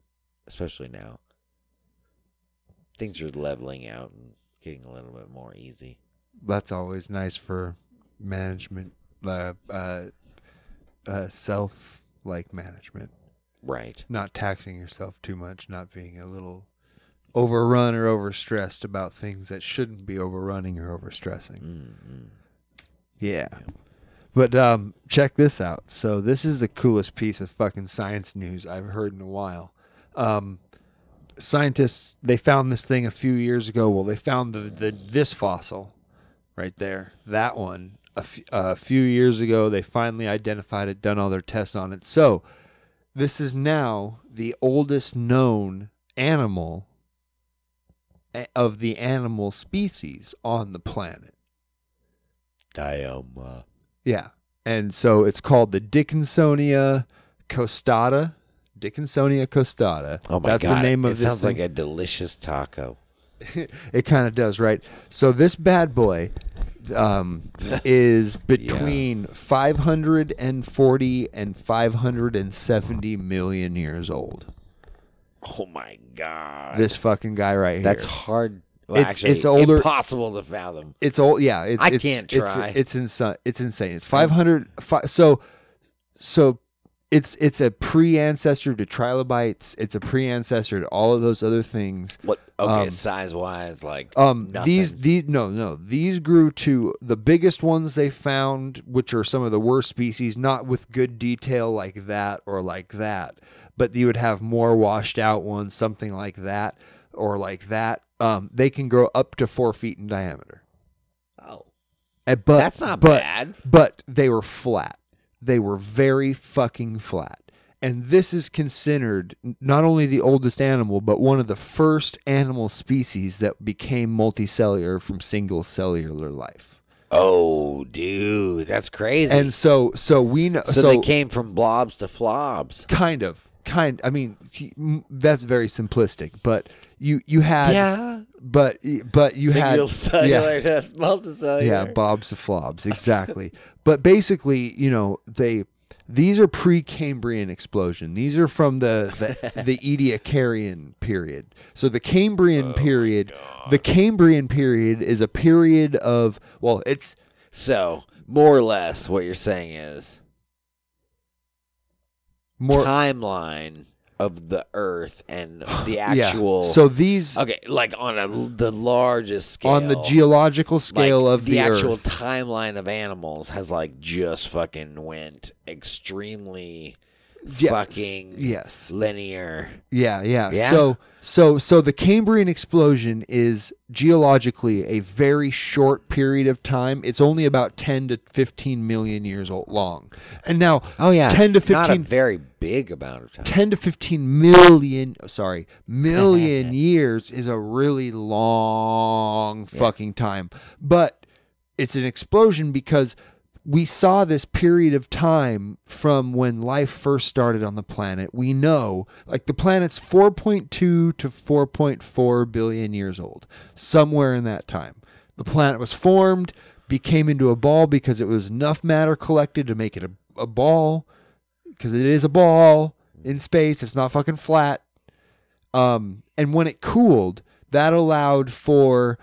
especially now. Things are leveling out and getting a little bit more easy. that's always nice for management. Uh, uh, uh, self like management, Right. not taxing yourself too much, not being a little overrun or overstressed about things that shouldn't be overrunning or overstressing. Mm-mm. Yeah. But um, check this out. So this is the coolest piece of fucking science news I've heard in a while. Um, scientists they found this thing a few years ago. Well, they found the, the this fossil right there, that one a f- a few years ago. They finally identified it, done all their tests on it. So this is now the oldest known animal of the animal species on the planet. Uh, Yeah. And so it's called the Dickinsonia costata. Dickinsonia costata. oh my That's god. the name of it this sounds thing. like a delicious taco. it kind of does, right? So this bad boy um, is between 540 and 570 million years old. Oh my god. This fucking guy right here. That's hard. Well, It's- actually, it's older- impossible to fathom. It's old. Yeah, it's, I it's, can't try. It's, insane. It's insane. It's five hundred. So, so it's it's a pre-ancestor to trilobites. It's a pre-ancestor to all of those other things. What? Okay, Um, size wise, like Um, nothing. these these no no these grew to the biggest ones they found, which are some of the worst species, not with good detail like that or like that, but you would have more washed out ones, something like that or like that. Um, they can grow up to four feet in diameter. Oh, Uh, but that's not but, bad. But they were flat. They were very fucking flat. And this is considered not only the oldest animal, but one of the first animal species that became multicellular from single cellular life. Oh, dude, that's crazy. And so, so we know. so, So, they came from blobs to flobs. kind of, kind. I mean, he- that's very simplistic, but you you had, yeah, but but you had single had, cellular yeah, to multicellular. Yeah, bobs to flobs, exactly. but basically, you know, they these are pre-Cambrian explosion. These are from the the, the Ediacarian period. So the Cambrian oh period, the Cambrian period is a period of well, it's So more or less, what you're saying is more timeline of the Earth and the yeah. actual. So these okay, like on a the largest scale on the geological like, scale of the, actual Earth. timeline of animals has like just fucking went extremely Yes, fucking yes. linear. Yeah, yeah, Yeah? So so so the Cambrian explosion is geologically a very short period of time. It's only about 10 to 15 million years old long. And now Oh yeah, 10 to 15 Not a 15 very big amount of time. 10 to 15 million oh, sorry, million years is a really long fucking time. But it's an explosion because we saw this period of time from when life first started on the planet. We know, like, the planet's 4.2 to 4.4 billion years old, somewhere in that time. The planet was formed, became into a ball because it was enough matter collected to make it a, a ball, because it is a ball in space. It's not fucking flat. Um, and when it cooled, that allowed for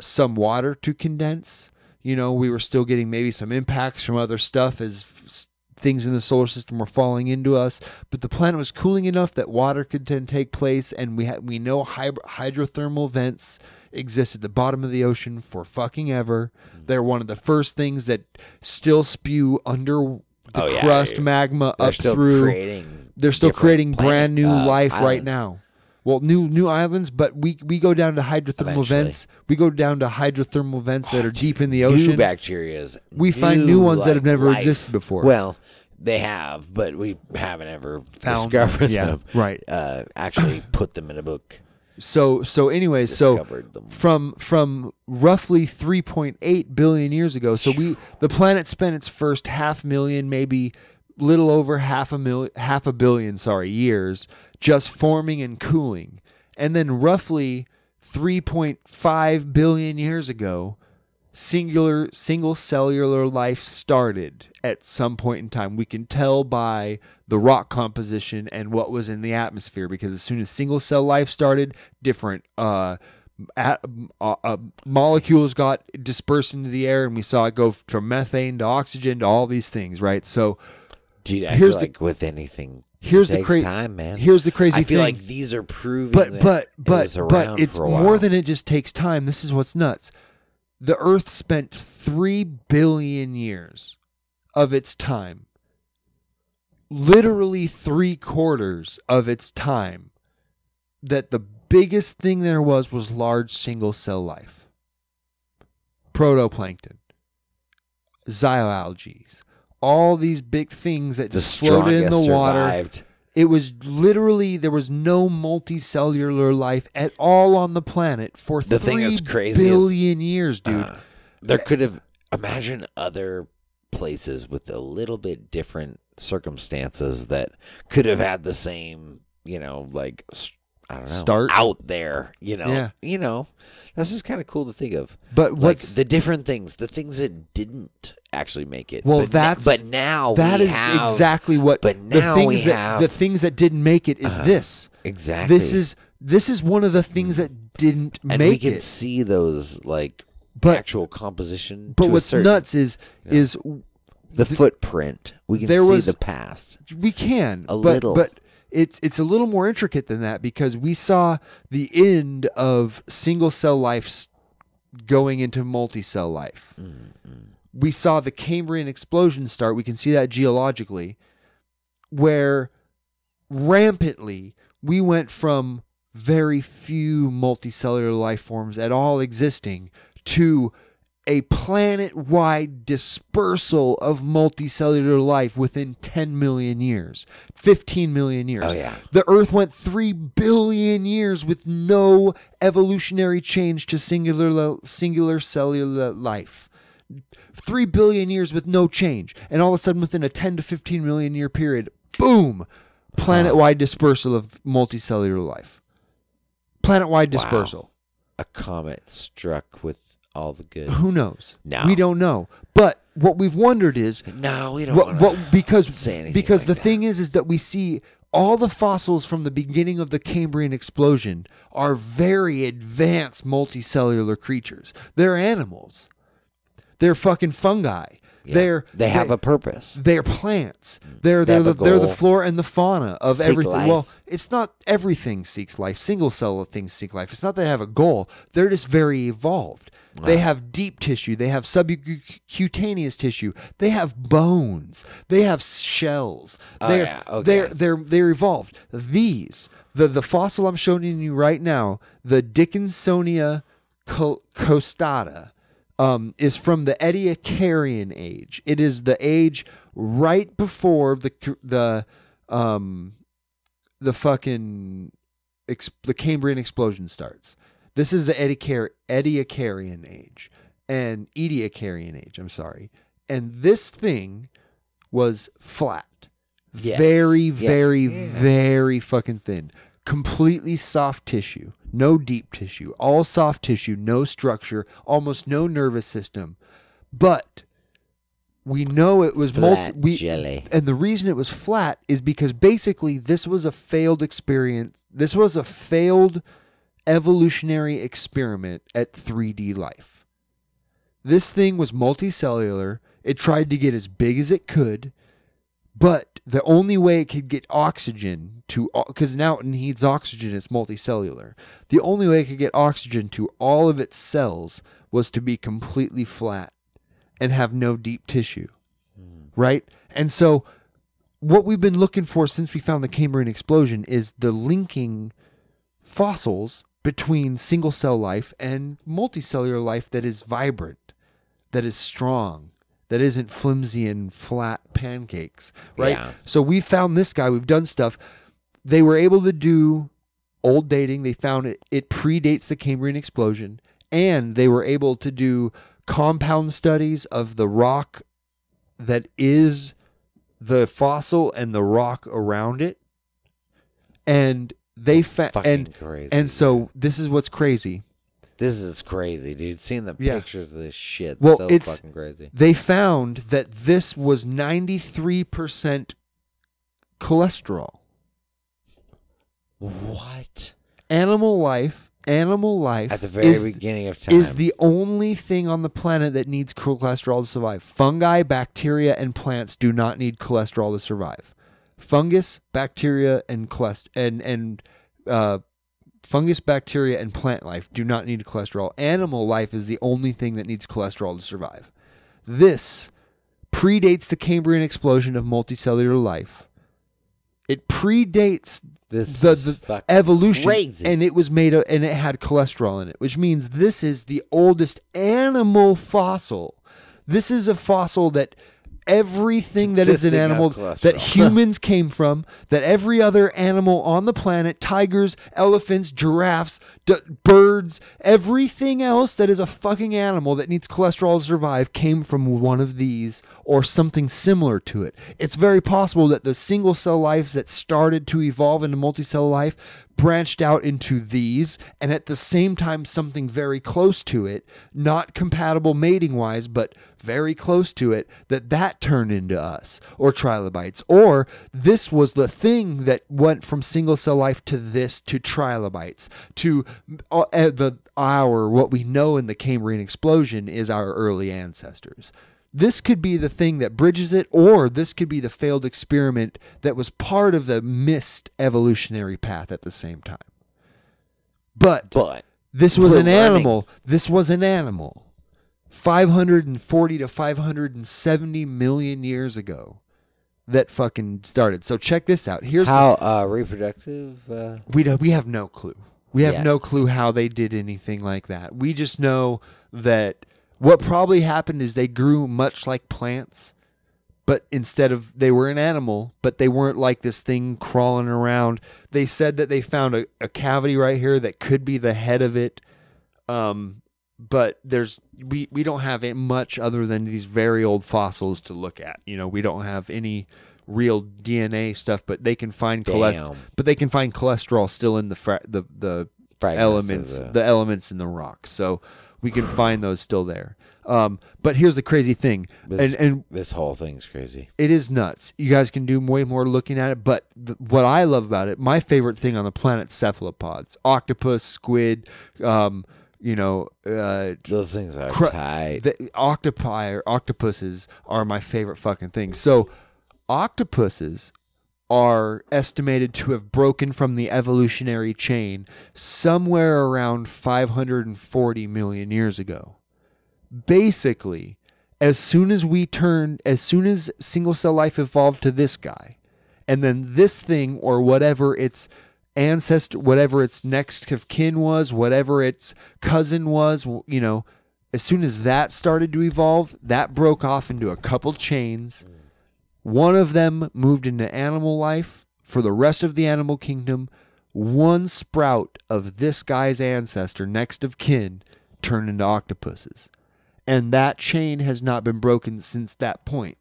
some water to condense. You know, we were still getting maybe some impacts from other stuff as things in the solar system were falling into us, but the planet was cooling enough that water could then take place, and we had we know hy- hydrothermal vents exist at the bottom of the ocean for fucking ever. They're one of the first things that still spew under the Oh, crust yeah. magma They're up through they're still creating brand new uh, life right now. Well, new new islands, but we we go down to hydrothermal Eventually. vents. We go down to hydrothermal vents that are deep in the ocean. New bacterias. We find new ones that have never life. existed before. Well, they have, but we haven't ever Found discovered them. Yeah, them. right. Uh, actually, put them in a book. So so anyways, so them. from from roughly 3.8 billion years ago. So we the planet spent its first half million, maybe little over half a million, half a billion, sorry, years just forming and cooling, and then roughly 3.5 billion years ago, singular single cellular life started at some point in time. We can tell by the rock composition and what was in the atmosphere because as soon as single cell life started, different uh, at, uh, uh, molecules got dispersed into the air, and we saw it go from methane to oxygen to all these things. Right. So Dude, I Here's feel the- like with anything, here's it the takes cra- time, man. here's the crazy I feel thing. like these are proving. but that but it but but it's more than it just takes time. This is what's nuts. The Earth spent three billion years of its time, literally three quarters of its time, that the biggest thing there was was large single cell life, protoplankton, zooalgae, all these big things that just floated in the strongest water. It was literally there was no multicellular life at all on the planet for The thing that's crazy is- years, dude. Uh, there could have imagine other places with a little bit different circumstances that could have had the same, you know, like s- I don't know, Start? out there, you know, Yeah. you know, that's just kind of cool to think of. but Like what's the different things, the things that didn't actually make it. Well, but na- that's- but now that is have- exactly what but the now things we that have- the things that didn't make it is Uh, this. exactly This is this is one of the things that didn't make it. and we can it. see those like But- actual composition. But what's certain- nuts is Yeah. is the footprint. We can there see was- the past. we can A but, little. but it's it's a little more intricate than that because we saw the end of single cell life going into multi-cell life. Mm-hmm. We saw the Cambrian explosion start. We can see that geologically, where rampantly we went from very few multicellular life forms at all existing to a planet wide dispersal of multicellular life within 10 million years, 15 million years. Oh, yeah. The Earth went 3 billion years with no evolutionary change to singular, singular cellular life. 3 billion years with no change. And all of a sudden, within a 10 to 15 million year period, boom, planet wide dispersal of multicellular life. Planet wide dispersal. Wow. dispersal. A comet struck with all the good. Who knows? No. We don't know. But what we've wondered is No, we don't. what, what because say anything because like the that. thing is is that we see all the fossils from the beginning of the Cambrian explosion are very advanced multicellular creatures. They're animals. They're fucking fungi. Yeah. They're they have a purpose. they're plants. Mm. They're They they're the, they're the flora and the fauna of Seek everything. life. Well, it's not everything seeks life. Single cell things seek life. It's not that they have a goal. They're just very evolved. They have deep tissue. They have subcutaneous tissue. They have bones. They have shells. Oh, they're, yeah. Okay. they're they're they're evolved. These the the fossil I'm showing you right now, the Dickinsonia co- costata, um, is from the Ediacarian age. It is the age right before the the um the fucking ex- the Cambrian explosion starts. This is the Ediacar- Ediacarian age and Ediacarian age. I'm sorry, and this thing was flat, Yes. very, Yeah. very, very fucking thin, completely soft tissue, no deep tissue, all soft tissue, no structure, almost no nervous system, but we know it was multi. We, jelly. and the reason it was flat is because basically this was a failed experience. This was a failed evolutionary experiment at 3D life. This thing was multicellular. It tried to get as big as it could, but the only way it could get oxygen to because now it needs oxygen, it's multicellular. The only way it could get oxygen to all of its cells was to be completely flat and have no deep tissue. Hmm. Right? And so what we've been looking for since we found the Cambrian explosion is the linking fossils between single cell life and multicellular life that is vibrant, that is strong, that isn't flimsy and flat pancakes, right? Yeah. So we found this guy, we've done stuff. They were able to do old dating. They found it it predates the Cambrian explosion and they were able to do compound studies of the rock that is the fossil and the rock around it. And they found Fucking and crazy. and so this is what's crazy. This is crazy, dude. Seeing the Yeah. pictures of this shit. Well, so it's- fucking crazy. They found that this was 93% cholesterol. What? Animal life, animal life At the very is, beginning of time. is the only thing on the planet that needs cholesterol to survive. Fungi, bacteria, and plants do not need cholesterol to survive. Fungus, bacteria, and cholest- and and uh, fungus, bacteria, and plant life do not need cholesterol. Animal life is the only thing that needs cholesterol to survive. This predates the Cambrian explosion of multicellular life. It predates This the, the evolution, crazy. and it was made of, and it had cholesterol in it, which means this is the oldest animal fossil. This is a fossil that everything that is an animal that humans came from, that every other animal on the planet, tigers, elephants, giraffes, d- birds, everything else that is a fucking animal that needs cholesterol to survive came from one of these or something similar to it. It's very possible that the single cell lives that started to evolve into multicell life branched out into these and at the same time something very close to it not compatible mating wise but very close to it that that turned into us or trilobites or this was the thing that went from single cell life to this to trilobites to uh, the our what we know in the Cambrian explosion is our early ancestors this could be the thing that bridges it, or this could be the failed experiment that was part of the missed evolutionary path at the same time. But, but this was an learning. animal. This was an animal. 540 to 570 million years ago that fucking started. So check this out. Here's the- how uh, reproductive? Uh, we do, we have no clue. We have Yeah. no clue how they did anything like that. We just know that what probably happened is they grew much like plants, but instead of they were an animal, but they weren't like this thing crawling around. They said that they found a, a cavity right here that could be the head of it. Um, but there's we we don't have it much other than these very old fossils to look at. You know, we don't have any real DNA stuff, but they can find cholesterol. But they can find cholesterol still in the fra- the the Fragments elements, the- the elements in the rock. So we can find those still there. Um, but here's the crazy thing, this, and and this whole thing's crazy. it is nuts. You guys can do way more looking at it, but th- what I love about it, my favorite thing on the planet, cephalopods, octopus, squid, um, you know, uh, Those things are tight. the octopi or octopuses are my favorite fucking thing. So, octopuses are estimated to have broken from the evolutionary chain somewhere around 540 million years ago. Basically, as soon as we turned, as soon as single cell life evolved to this guy, and then this thing or whatever its ancestor, whatever its next of kin was, whatever its cousin was, you know, as soon as that started to evolve, that broke off into a couple chains. One of them moved into animal life for the rest of the animal kingdom. One sprout of this guy's ancestor, next of kin, turned into octopuses. And that chain has not been broken since that point.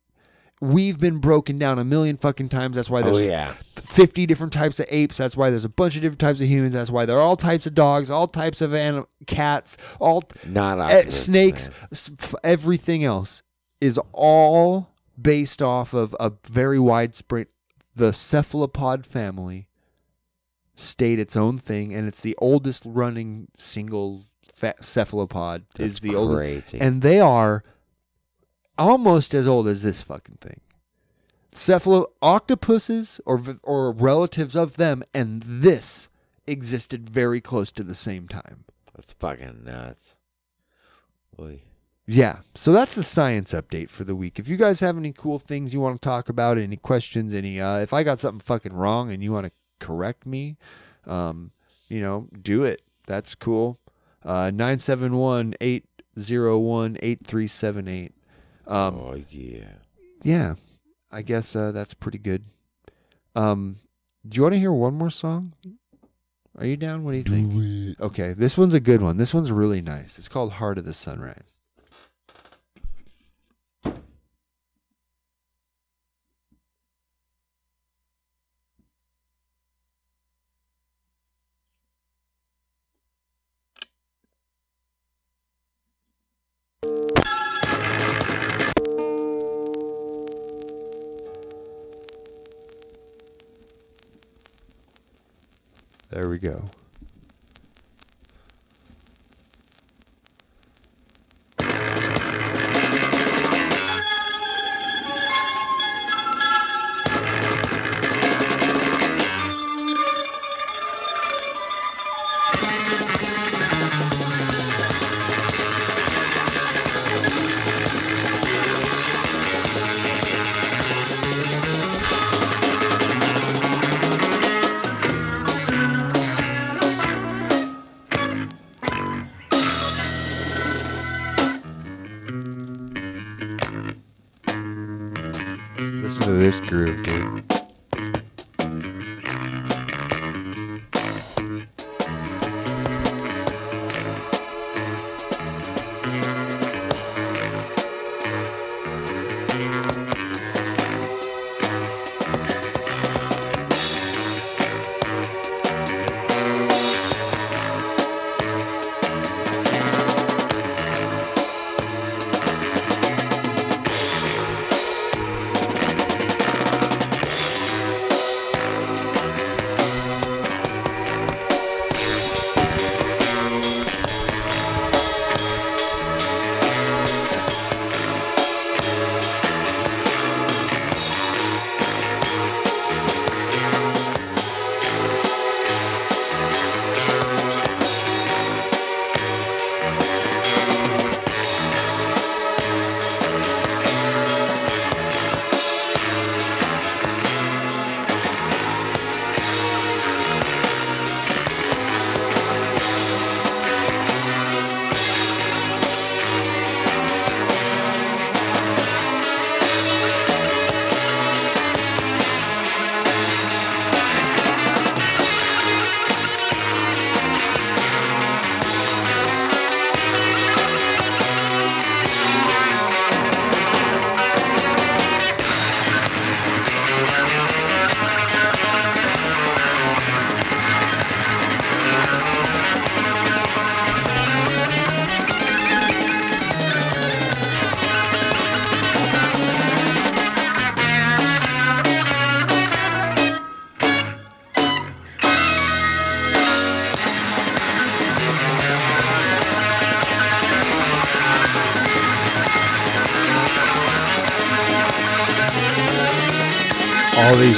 We've been broken down a million fucking times. That's why oh there's yeah, 50 different types of apes. That's why there's a bunch of different types of humans. That's why there are all types of dogs, all types of anim- cats, all not eh, snakes, man. everything else is all based off of a very widespread. The cephalopod family stayed its own thing, and it's the oldest running single fa- cephalopod. That's is the oldest, crazy. and they are almost as old as this fucking thing. Cephalo octopuses or or relatives of them, and this existed very close to the same time. That's fucking nuts. Oy. Yeah, so that's the science update for the week. If you guys have any cool things you want to talk about, any questions, any uh, if I got something fucking wrong and you want to correct me, um, you know, do it. That's cool. Uh 971-801-8378. Um oh yeah. yeah. I guess uh, that's pretty good. Um do you want to hear one more song? Are you down? What do you think? Okay, this one's a good one. This one's really nice. It's called Heart of the Sunrise. Go.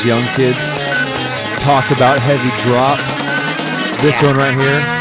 young kids talk about heavy drops. This yeah. one right here.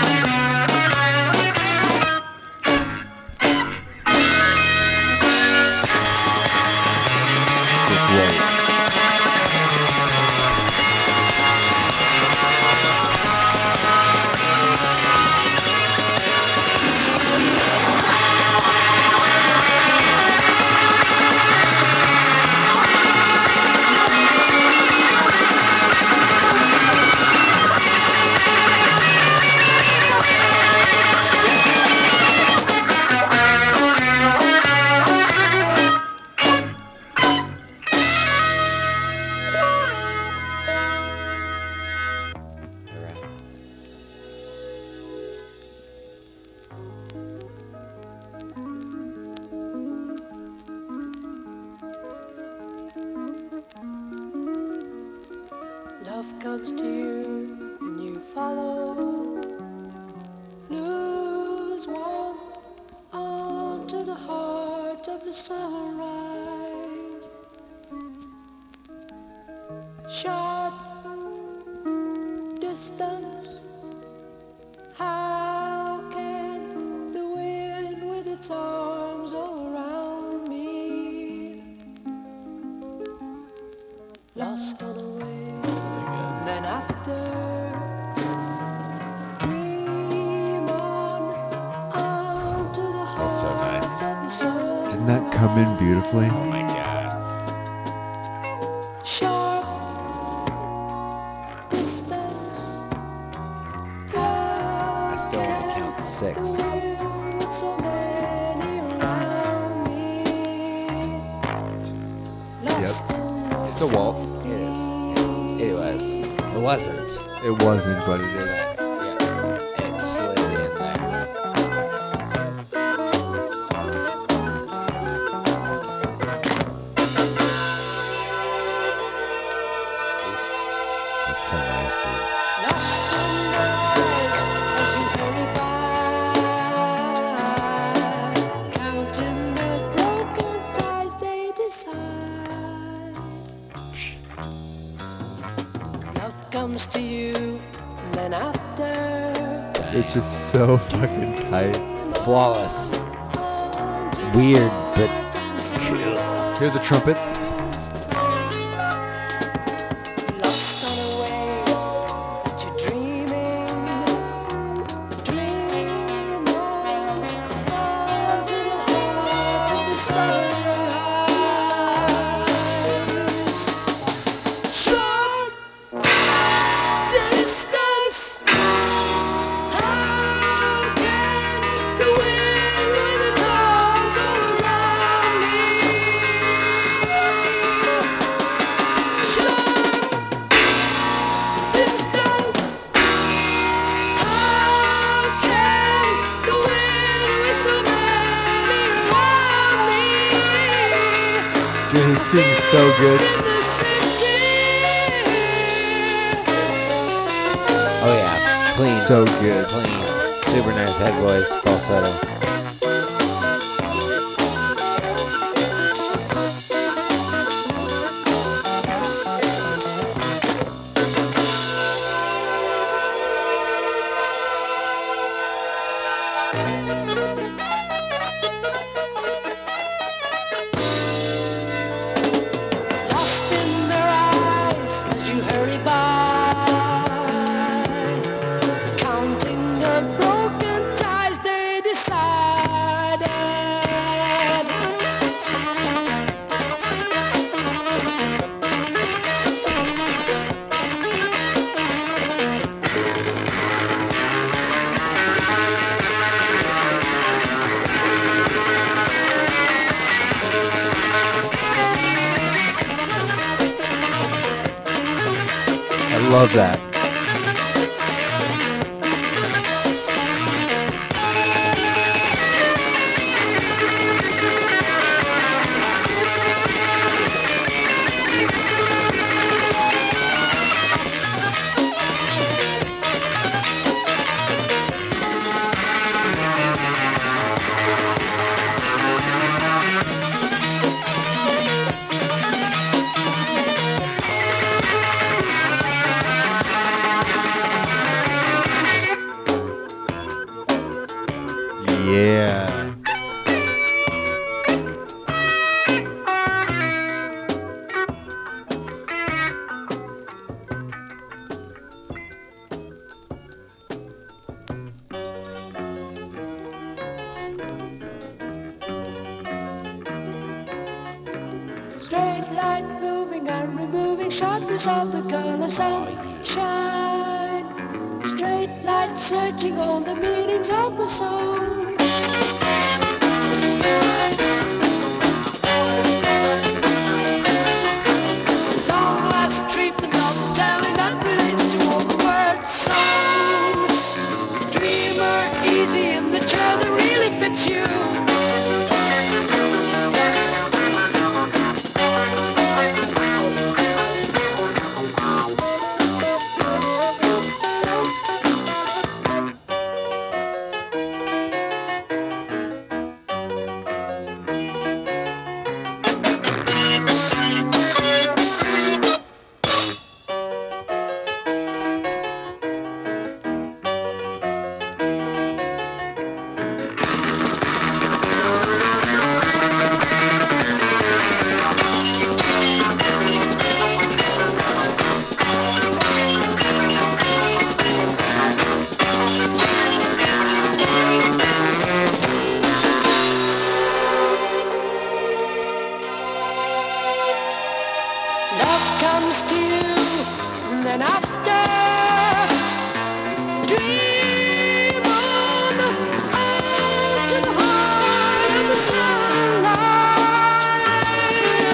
so nice. Didn't that come in beautifully? Oh my weird, but hear the trumpets.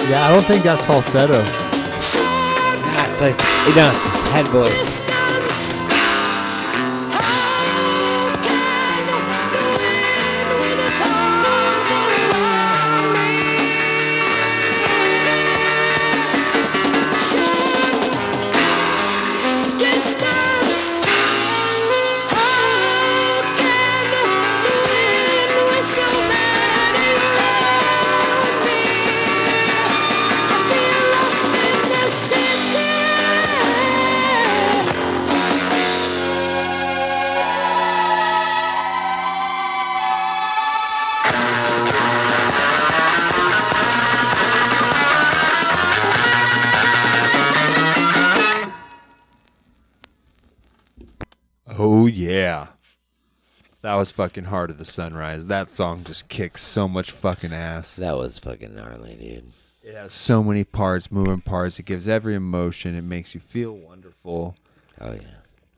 Yeah, I don't think that's falsetto. Ah, it's like, no, it's his head voice. Was fucking Heart of the Sunrise. That song just kicks so much fucking ass. That was fucking gnarly, dude. It has so many parts, moving parts. It gives every emotion. It makes you feel wonderful. Oh yeah.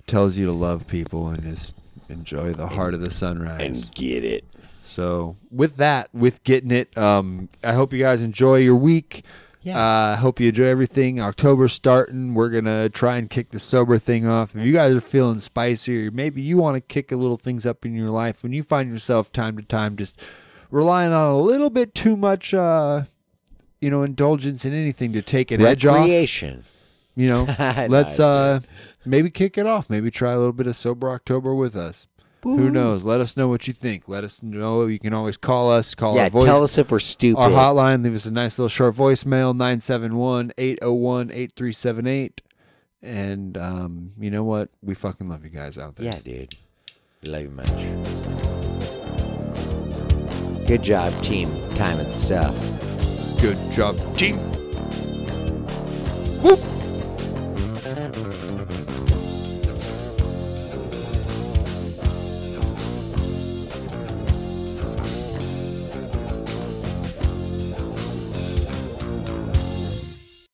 Tells you to love people and just enjoy the heart of the sunrise. And get it. So with that, with getting it, um, I hope you guys enjoy your week. Yeah. Uh, I hope you enjoy everything. October's starting. We're gonna try and kick the sober thing off. If you guys are feeling spicy, or maybe you want to kick a little things up in your life, when you find yourself time to time just relying on a little bit too much uh, you know indulgence in anything to take an edge off. Recreation. You know, let's uh maybe kick it off. Maybe try a little bit of sober October with us. Who knows? Let us know what you think. Let us know. You can always call us. Call Yeah, our voice. tell us if we're stupid. our hotline. Leave us a nice little short voicemail 971-801-8378. And um, you know what? We fucking love you guys out there. Yeah, dude. Love you much. Good job, team. Time and stuff. Good job, team. Whoop.